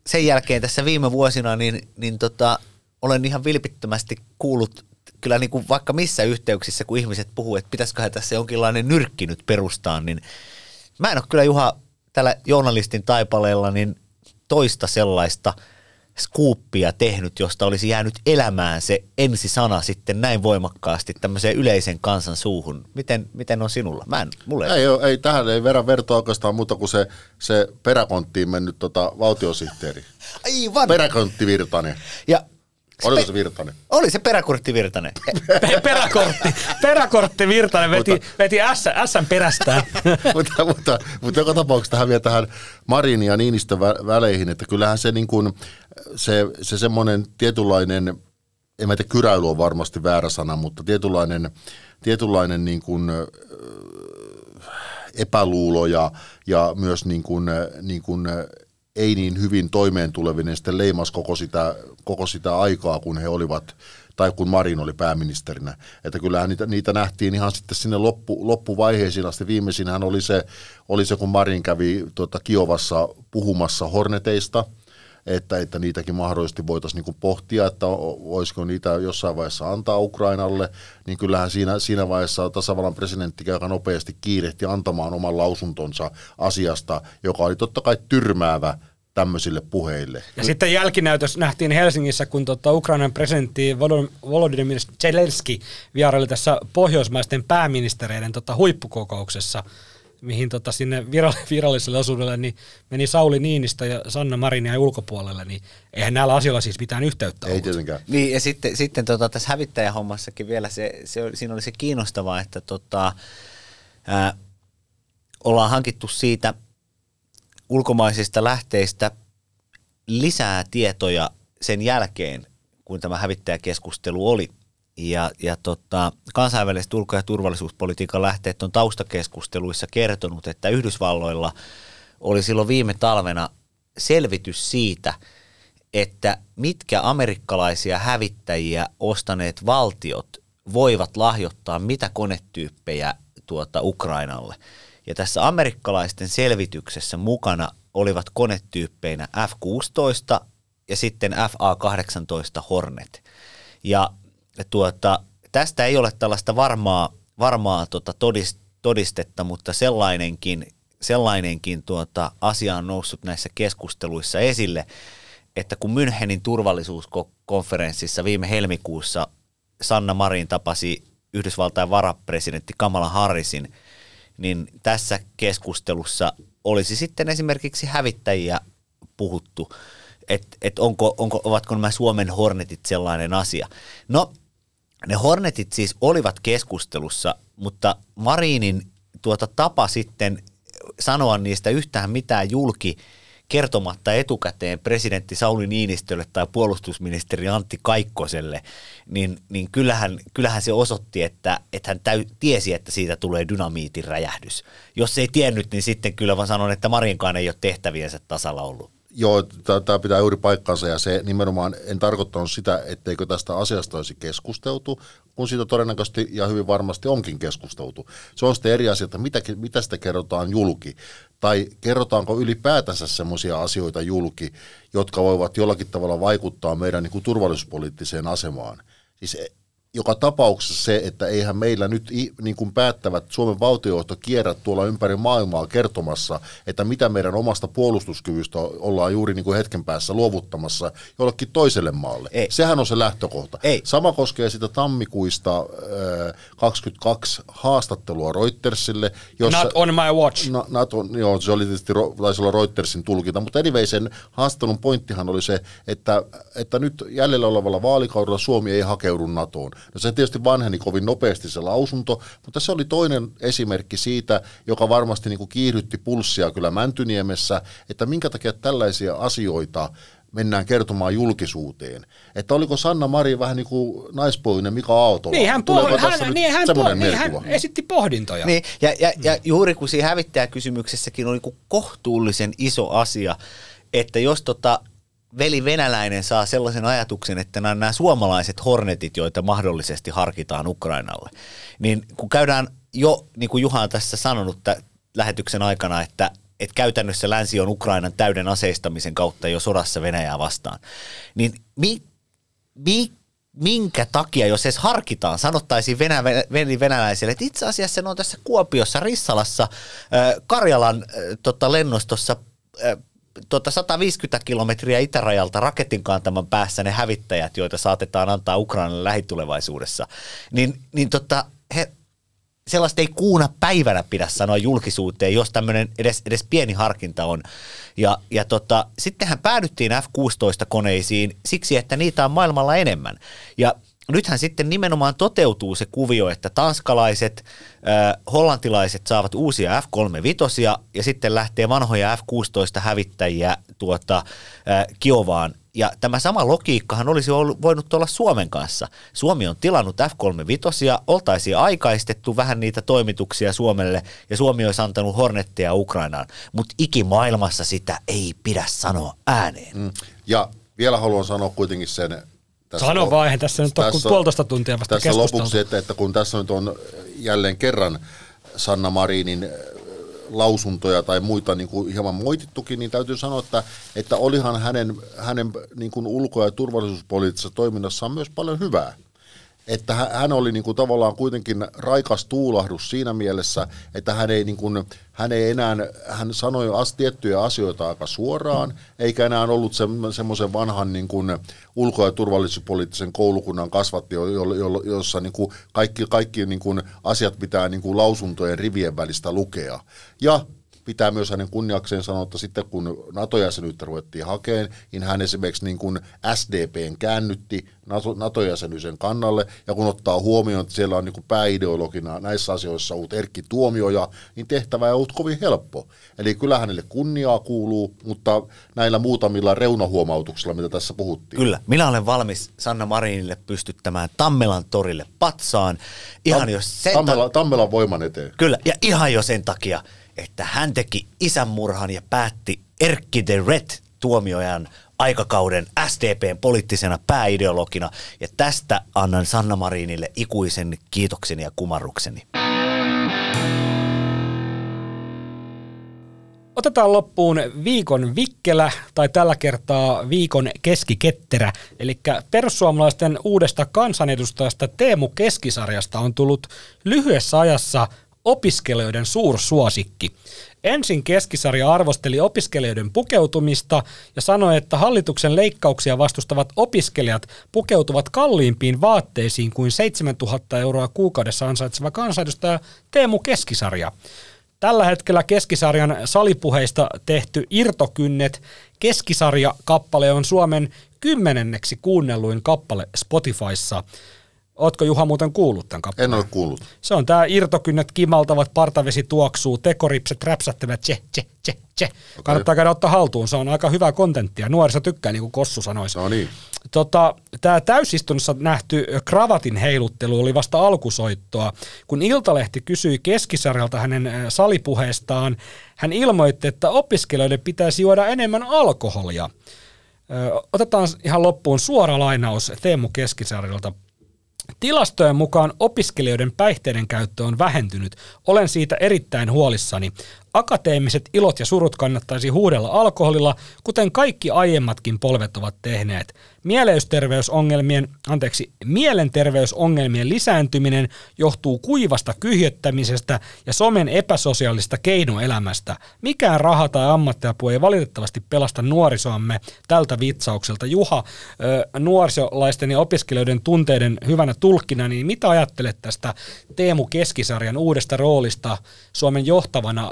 sen jälkeen tässä viime vuosina, niin, niin tota, olen ihan vilpittömästi kuullut kyllä niin kuin vaikka missä yhteyksissä, kun ihmiset puhuu, että pitäisiköhän tässä jonkinlainen nyrkki nyt perustaa, niin mä en ole kyllä Juha tällä journalistin taipaleella niin toista sellaista skuuppia tehnyt, josta olisi jäänyt elämään se ensisana sitten näin voimakkaasti tämmöiseen yleisen kansan suuhun. Miten, miten on sinulla? Mä en, mulle ei, ei, ei tähän ei verran vertoa oikeastaan muuta kuin se, se peräkonttiin mennyt tota, valtiosihteeri. Aivan. Peräkontti Virtanen. Ja Oliko se Virtanen? Oli se peräkortti Virtanen. (laughs) peräkortti, peräkortti Virtanen veti, mutta, veti S, S perästään. (laughs) mutta, mutta, mutta joka tapauksessa tähän vielä tähän Marin ja Niinistön väleihin, että kyllähän se, niin kuin, se, se semmoinen tietynlainen, en mä tiedä, kyräily on varmasti väärä sana, mutta tietynlainen, tietynlainen niin kuin, epäluulo ja, ja myös niin kuin, niin kuin ei niin hyvin toimeen tulevinen sitten leimas koko sitä, koko sitä aikaa, kun he olivat tai kun Marin oli pääministerinä. Että kyllähän niitä, niitä nähtiin ihan sitten sinne loppu, loppuvaiheisiin asti. Viimeisinhän oli se, oli se kun Marin kävi tuota, Kiovassa puhumassa Horneteista, että, että niitäkin mahdollisesti voitaisiin niin pohtia, että voisiko niitä jossain vaiheessa antaa Ukrainalle, niin kyllähän siinä, siinä vaiheessa tasavallan presidentti aika nopeasti kiirehti antamaan oman lausuntonsa asiasta, joka oli totta kai tyrmäävä tämmöisille puheille. Ja sitten jälkinäytös nähtiin Helsingissä, kun tota Ukrainan presidentti Volodymyr Zelensky vieraili tässä pohjoismaisten pääministereiden tota huippukokouksessa, mihin tota sinne (laughs) viralliselle osuudelle niin meni Sauli Niinistä ja Sanna Marinia ulkopuolelle, niin eihän näillä asioilla siis mitään yhteyttä Ei tietenkään. Niin ja sitten, sitten tota, tässä hävittäjähommassakin vielä se, se, siinä oli se kiinnostavaa, että tota, ää, ollaan hankittu siitä ulkomaisista lähteistä lisää tietoja sen jälkeen, kun tämä hävittäjäkeskustelu oli. Ja, ja tota, kansainväliset ulko- ja turvallisuuspolitiikan lähteet on taustakeskusteluissa kertonut, että Yhdysvalloilla oli silloin viime talvena selvitys siitä, että mitkä amerikkalaisia hävittäjiä ostaneet valtiot voivat lahjoittaa mitä konetyyppejä tuota Ukrainalle. Ja tässä amerikkalaisten selvityksessä mukana olivat konetyyppeinä F-16 ja sitten FA-18 Hornet. Ja tuota, tästä ei ole tällaista varmaa, varmaa tota todistetta, mutta sellainenkin, sellainenkin tuota, asia on noussut näissä keskusteluissa esille, että kun Münchenin turvallisuuskonferenssissa viime helmikuussa Sanna Marin tapasi Yhdysvaltain varapresidentti Kamala Harrisin, niin tässä keskustelussa olisi sitten esimerkiksi hävittäjiä puhuttu, että et onko, onko, ovatko nämä Suomen Hornetit sellainen asia. No, ne Hornetit siis olivat keskustelussa, mutta Marinin tuota tapa sitten sanoa niistä yhtään mitään julki – kertomatta etukäteen presidentti Sauli Niinistölle tai puolustusministeri Antti Kaikkoselle, niin, niin kyllähän, kyllähän se osoitti, että, että hän täy, tiesi, että siitä tulee dynamiitin räjähdys. Jos ei tiennyt, niin sitten kyllä vaan sanon, että Marinkaan ei ole tehtäviensä tasalla ollut. Joo, tämä pitää juuri paikkansa ja se nimenomaan en tarkoittanut sitä, etteikö tästä asiasta olisi keskusteltu, kun siitä todennäköisesti ja hyvin varmasti onkin keskusteltu. Se on sitten eri asia, että mitä, mitä sitä kerrotaan julki, tai kerrotaanko ylipäätänsä sellaisia asioita julki, jotka voivat jollakin tavalla vaikuttaa meidän niin kuin turvallisuuspoliittiseen asemaan. Siis joka tapauksessa se, että eihän meillä nyt niin kuin päättävät Suomen valtiojohto kierrä tuolla ympäri maailmaa kertomassa, että mitä meidän omasta puolustuskyvystä ollaan juuri niin kuin hetken päässä luovuttamassa jollekin toiselle maalle. Ei. Sehän on se lähtökohta. Ei. Sama koskee sitä tammikuista äh, 22 haastattelua Reutersille. Jossa, not on my watch. No, not on, joo, se oli tietysti, taisi olla Reutersin tulkinta, mutta anyway sen haastattelun pointtihan oli se, että, että nyt jäljellä olevalla vaalikaudella Suomi ei hakeudu NATOon. No se tietysti vanheni kovin nopeasti se lausunto, mutta se oli toinen esimerkki siitä, joka varmasti niin kuin kiihdytti pulssia kyllä Mäntyniemessä, että minkä takia tällaisia asioita mennään kertomaan julkisuuteen. Että oliko Sanna Mari vähän niin kuin naispuolinen Mika Aaltola? Niin, hän, poh- hän, niin, hän, poh- niin, hän esitti pohdintoja. Niin, ja, ja, ja juuri kun siinä hävittäjäkysymyksessäkin oli niin kohtuullisen iso asia, että jos tota, veli venäläinen saa sellaisen ajatuksen, että nämä, nämä suomalaiset hornetit, joita mahdollisesti harkitaan Ukrainalle, niin kun käydään jo, niin kuin Juha on tässä sanonut että lähetyksen aikana, että, että käytännössä länsi on Ukrainan täyden aseistamisen kautta jo sodassa Venäjää vastaan, niin mi, mi, minkä takia, jos edes harkitaan, sanottaisiin venä, veli venäläisille, että itse asiassa ne on tässä Kuopiossa, Rissalassa, Karjalan tota, lennostossa tuota 150 kilometriä itärajalta raketin kantaman päässä ne hävittäjät, joita saatetaan antaa Ukrainalle lähitulevaisuudessa, niin, niin tota, he, sellaista ei kuuna päivänä pidä sanoa julkisuuteen, jos tämmöinen edes, edes pieni harkinta on. Ja, ja tota, sittenhän päädyttiin F-16-koneisiin siksi, että niitä on maailmalla enemmän. Ja nythän sitten nimenomaan toteutuu se kuvio, että tanskalaiset, hollantilaiset saavat uusia F-35 ja sitten lähtee vanhoja F-16 hävittäjiä tuota, Kiovaan. Ja tämä sama logiikkahan olisi ollut, voinut olla Suomen kanssa. Suomi on tilannut F-35, oltaisiin aikaistettu vähän niitä toimituksia Suomelle ja Suomi olisi antanut Hornetteja Ukrainaan, mutta ikimaailmassa sitä ei pidä sanoa ääneen. Mm. Ja vielä haluan sanoa kuitenkin sen, tässä Sano vaan, eihän tässä nyt ole kuin puolitoista tuntia vasta Tässä lopuksi, että, että kun tässä nyt on jälleen kerran Sanna Marinin äh, lausuntoja tai muita niin kuin hieman moitittukin, niin täytyy sanoa, että, että olihan hänen, hänen niin kuin ulko- ja turvallisuuspoliittisessa toiminnassaan myös paljon hyvää että hän oli niin kuin tavallaan kuitenkin raikas tuulahdus siinä mielessä, että hän ei, niin kuin, hän ei enää, hän sanoi tiettyjä asioita aika suoraan, eikä enää ollut se, semmoisen vanhan niin kuin ulko- ja turvallisuuspoliittisen koulukunnan kasvatti, jo, jo, jo, jossa niin kuin kaikki, kaikki niin kuin asiat pitää niin kuin lausuntojen rivien välistä lukea. Ja pitää myös hänen kunniakseen sanoa, että sitten kun NATO-jäsenyyttä ruvettiin hakemaan, niin hän esimerkiksi niin kuin SDPn käännytti NATO-jäsenyyden kannalle, ja kun ottaa huomioon, että siellä on niin kuin pääideologina näissä asioissa ollut Erkki Tuomioja, niin tehtävä ei ollut kovin helppo. Eli kyllä hänelle kunniaa kuuluu, mutta näillä muutamilla reunahuomautuksilla, mitä tässä puhuttiin. Kyllä, minä olen valmis Sanna Marinille pystyttämään Tammelan torille patsaan. Ihan Tam- jos sen Tammela, Tammelan voiman eteen. Kyllä, ja ihan jo sen takia, että hän teki isänmurhan ja päätti Erkki the Red tuomiojan aikakauden SDPn poliittisena pääideologina. Ja tästä annan Sanna Marinille ikuisen kiitokseni ja kumarrukseni. Otetaan loppuun viikon vikkelä, tai tällä kertaa viikon keskiketterä. Eli perussuomalaisten uudesta kansanedustajasta Teemu Keskisarjasta on tullut lyhyessä ajassa opiskelijoiden suursuosikki. Ensin keskisarja arvosteli opiskelijoiden pukeutumista ja sanoi, että hallituksen leikkauksia vastustavat opiskelijat pukeutuvat kalliimpiin vaatteisiin kuin 7000 euroa kuukaudessa ansaitseva kansanedustaja Teemu Keskisarja. Tällä hetkellä keskisarjan salipuheista tehty Irtokynnet keskisarja-kappale on Suomen kymmenenneksi kuunnelluin kappale Spotifyssa. Ootko Juha muuten kuullut tämän kappaleen? En ole kuullut. Se on tää irtokynnet kimaltavat, partavesi tuoksuu, tekoripset räpsättävät, tse, tse, tse, tse. Okay. Kannattaa käydä ottaa haltuun, se on aika hyvää kontenttia. Nuoriso tykkää, niin kuin Kossu sanoisi. No niin. Tota, tämä täysistunnossa nähty kravatin heiluttelu oli vasta alkusoittoa. Kun Iltalehti kysyi keskisarjalta hänen äh, salipuheestaan, hän ilmoitti, että opiskelijoiden pitäisi juoda enemmän alkoholia. Otetaan ihan loppuun suora lainaus Teemu Keskisarjalta. Tilastojen mukaan opiskelijoiden päihteiden käyttö on vähentynyt. Olen siitä erittäin huolissani. Akateemiset ilot ja surut kannattaisi huudella alkoholilla, kuten kaikki aiemmatkin polvet ovat tehneet. Mieleysterveysongelmien, anteeksi, mielenterveysongelmien lisääntyminen johtuu kuivasta kyhjöttämisestä ja somen epäsosiaalista keinoelämästä. Mikään raha tai ammattiapu ei valitettavasti pelasta nuorisoamme tältä vitsaukselta. Juha, nuorisolaisten ja opiskelijoiden tunteiden hyvänä tulkkina, niin mitä ajattelet tästä Teemu Keskisarjan uudesta roolista Suomen johtavana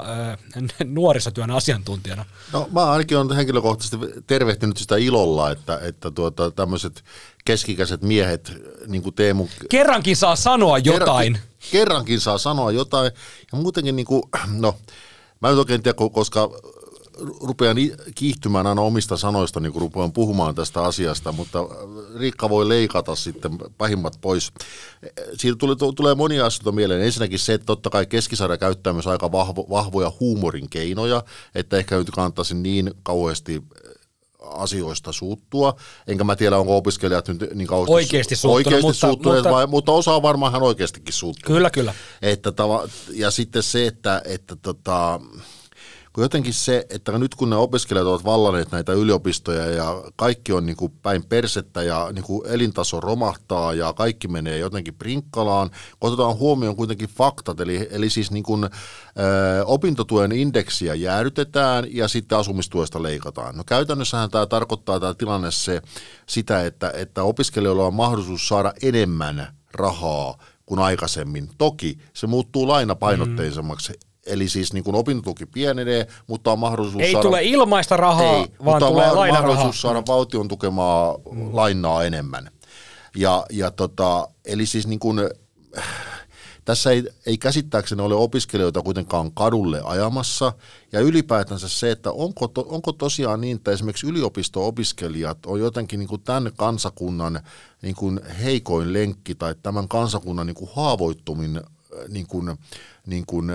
(laughs) nuorisotyön asiantuntijana? No mä ainakin olen henkilökohtaisesti tervehtinyt sitä ilolla, että, että tuota, tämmöiset keskikäiset miehet, niin kuin Teemu... Kerrankin saa sanoa jotain. Kerrankin, kerrankin saa sanoa jotain. Ja muutenkin, niin kuin, no, mä en oikein tiedä, koska rupean kiihtymään aina omista sanoista, niin kun rupean puhumaan tästä asiasta, mutta Riikka voi leikata sitten pahimmat pois. Siitä tulee, tulee monia asioita mieleen. Ensinnäkin se, että totta kai keskisarja käyttää myös aika vahvo, vahvoja huumorin keinoja, että ehkä nyt kannattaisi niin kauheasti asioista suuttua. Enkä mä tiedä, onko opiskelijat nyt niin kauheasti Oikeasti suuttunut, oikeasti mutta- suuttuneet, mutta- vai, mutta osa on varmaan ihan oikeastikin suuttunut. Kyllä, kyllä. Että ja sitten se, että, että tota, kun jotenkin se, että nyt kun ne opiskelijat ovat vallanneet näitä yliopistoja ja kaikki on niin kuin päin persettä ja niin kuin elintaso romahtaa ja kaikki menee jotenkin prinkkalaan, otetaan huomioon kuitenkin faktat, eli, eli siis niin kuin, ö, opintotuen indeksiä jäädytetään ja sitten asumistuesta leikataan. No käytännössähän tämä tarkoittaa tämä tilanne se sitä, että, että opiskelijoilla on mahdollisuus saada enemmän rahaa kuin aikaisemmin. Toki se muuttuu lainapainotteisemmaksi. Eli siis niin kuin opintotuki pienenee, mutta on mahdollisuus Ei saada... tule ilmaista rahaa, Ei, vaan mutta tulee on lainarahaa. mahdollisuus saada valtion tukemaa lainaa enemmän. Ja, ja tota, eli siis niin kuin, tässä ei, ei käsittääkseni ole opiskelijoita kuitenkaan kadulle ajamassa, ja ylipäätänsä se, että onko, to, onko tosiaan niin, että esimerkiksi yliopisto-opiskelijat on jotenkin niin kuin tämän kansakunnan niin kuin heikoin lenkki tai tämän kansakunnan niin kuin haavoittumin äh, niin kuin, niin kuin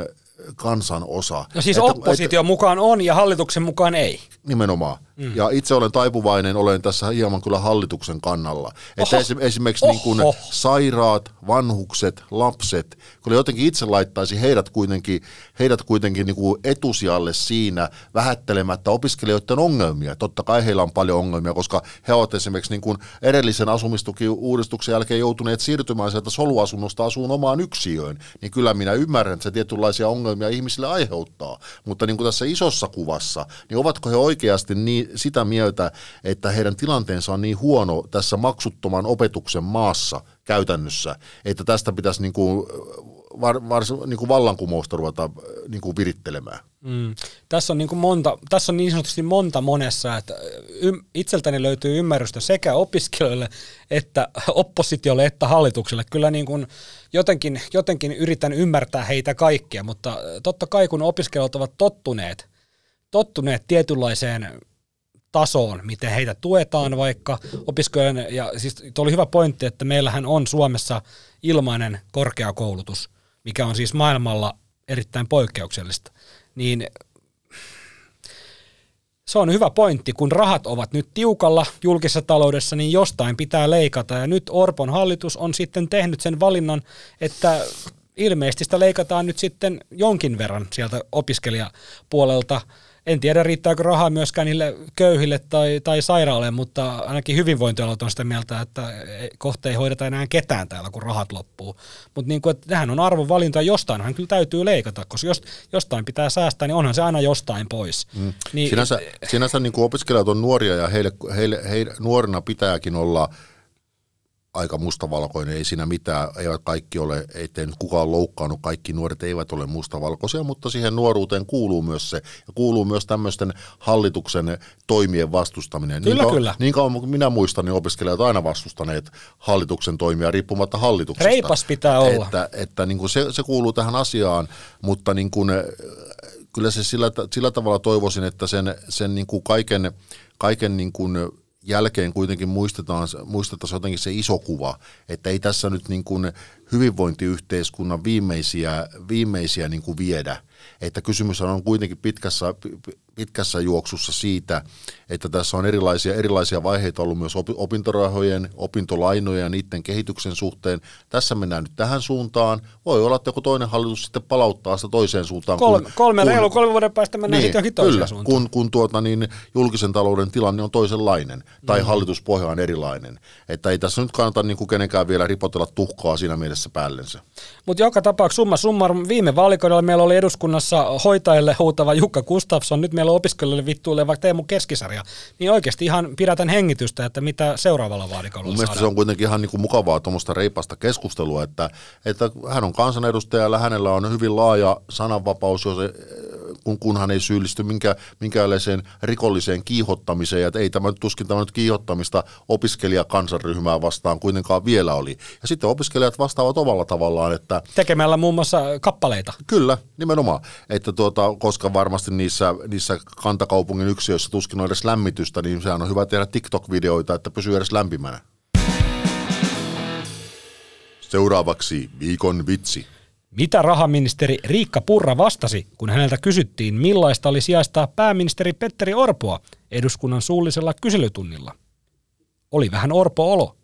kansan osa. No siis Että- opposition mukaan on ja hallituksen mukaan ei. Nimenomaan. Mm. Ja itse olen taipuvainen, olen tässä hieman kyllä hallituksen kannalla. Että Oho. esi- esimerkiksi niin kuin Oho. sairaat, vanhukset, lapset, kyllä jotenkin itse laittaisi heidät kuitenkin, heidät kuitenkin niin kuin etusijalle siinä vähättelemättä opiskelijoiden ongelmia. Totta kai heillä on paljon ongelmia, koska he ovat esimerkiksi niin kuin edellisen asumistukiuudistuksen jälkeen joutuneet siirtymään sieltä soluasunnosta asuun omaan yksiöön. Niin kyllä minä ymmärrän, että se tietynlaisia ongelmia ihmisille aiheuttaa. Mutta niin kuin tässä isossa kuvassa, niin ovatko he oikeasti niin, sitä mieltä, että heidän tilanteensa on niin huono tässä maksuttoman opetuksen maassa käytännössä, että tästä pitäisi niin kuin var, var, niin kuin vallankumousta ruveta niin kuin virittelemään. Mm. Tässä, on niin kuin monta, tässä on niin sanotusti monta monessa, että ym, itseltäni löytyy ymmärrystä sekä opiskelijoille että (laughs) oppositiolle että hallitukselle. Kyllä niin kuin jotenkin, jotenkin yritän ymmärtää heitä kaikkia, mutta totta kai kun opiskelijat ovat tottuneet, tottuneet tietynlaiseen tasoon, miten heitä tuetaan vaikka opiskelijoiden, ja siis tuo oli hyvä pointti, että meillähän on Suomessa ilmainen korkeakoulutus, mikä on siis maailmalla erittäin poikkeuksellista, niin se on hyvä pointti, kun rahat ovat nyt tiukalla julkisessa taloudessa, niin jostain pitää leikata. Ja nyt Orpon hallitus on sitten tehnyt sen valinnan, että ilmeisesti sitä leikataan nyt sitten jonkin verran sieltä opiskelijapuolelta – en tiedä riittääkö rahaa myöskään niille köyhille tai, tai sairaalle, mutta ainakin hyvinvointialat on sitä mieltä, että kohta ei hoideta enää ketään täällä, kun rahat loppuu. Mutta niin tähän on arvovalinta, jostainhan kyllä täytyy leikata, koska jos, jostain pitää säästää, niin onhan se aina jostain pois. Mm. Niin, sinänsä sinänsä niin kuin opiskelijat on nuoria ja heille, heille, heille nuorina pitääkin olla – aika mustavalkoinen, ei siinä mitään, eivät kaikki ole, ettei nyt kukaan loukkaannut, kaikki nuoret eivät ole mustavalkoisia, mutta siihen nuoruuteen kuuluu myös se, ja kuuluu myös tämmöisten hallituksen toimien vastustaminen. Kyllä, niin kyllä. Niin kauan kuin minä muistan, niin opiskelijat aina vastustaneet hallituksen toimia riippumatta hallituksesta. Reipas pitää olla. Että, että niin kuin se, se kuuluu tähän asiaan, mutta niin kuin, kyllä se sillä, sillä tavalla toivoisin, että sen, sen niin kuin kaiken, kaiken niin kuin jälkeen kuitenkin muistetaan, muistetaan jotenkin se iso kuva, että ei tässä nyt niin kuin hyvinvointiyhteiskunnan viimeisiä, viimeisiä niin kuin viedä. Että kysymys on kuitenkin pitkässä, pitkässä juoksussa siitä, että tässä on erilaisia, erilaisia vaiheita ollut myös opintorahojen, opintolainojen ja niiden kehityksen suhteen. Tässä mennään nyt tähän suuntaan. Voi olla, että joku toinen hallitus sitten palauttaa sitä toiseen suuntaan. Kolme, kun, kolme kun, reilu kolme vuoden päästä mennään niin, johonkin toiseen kyllä, suuntaan. Kun, kun tuota, niin julkisen talouden tilanne on toisenlainen tai mm. hallituspohja on erilainen. Että ei tässä nyt kannata niin kuin kenenkään vielä ripotella tuhkaa siinä mielessä päällensä. Mutta joka tapauksessa summa summarum, viime vaalikaudella meillä oli eduskunnassa hoitajille huutava Jukka Gustafsson, nyt meillä on opiskelijoille vittuille vaikka Teemu Keskisarja, niin oikeasti ihan pidätän hengitystä, että mitä seuraavalla vaalikaudella Mun mielestä se on kuitenkin ihan niin kuin mukavaa tuommoista reipasta keskustelua, että, että hän on kansanedustaja ja hänellä on hyvin laaja sananvapaus, jos kun, kun hän ei syyllisty minkä, minkäänlaiseen rikolliseen kiihottamiseen, ja ei tämä nyt tuskin tämä nyt kiihottamista opiskelijakansanryhmää vastaan kuitenkaan vielä oli. Ja sitten opiskelijat vastaavat omalla tavallaan, että... Tekemällä muun muassa kappaleita. Kyllä, nimenomaan. Että tuota, koska varmasti niissä, niissä kantakaupungin yksiöissä tuskin on edes lämmitystä, niin sehän on hyvä tehdä TikTok-videoita, että pysyy edes lämpimänä. Seuraavaksi viikon vitsi. Mitä rahaministeri Riikka Purra vastasi, kun häneltä kysyttiin, millaista oli sijaistaa pääministeri Petteri Orpoa eduskunnan suullisella kyselytunnilla? Oli vähän Orpo-olo.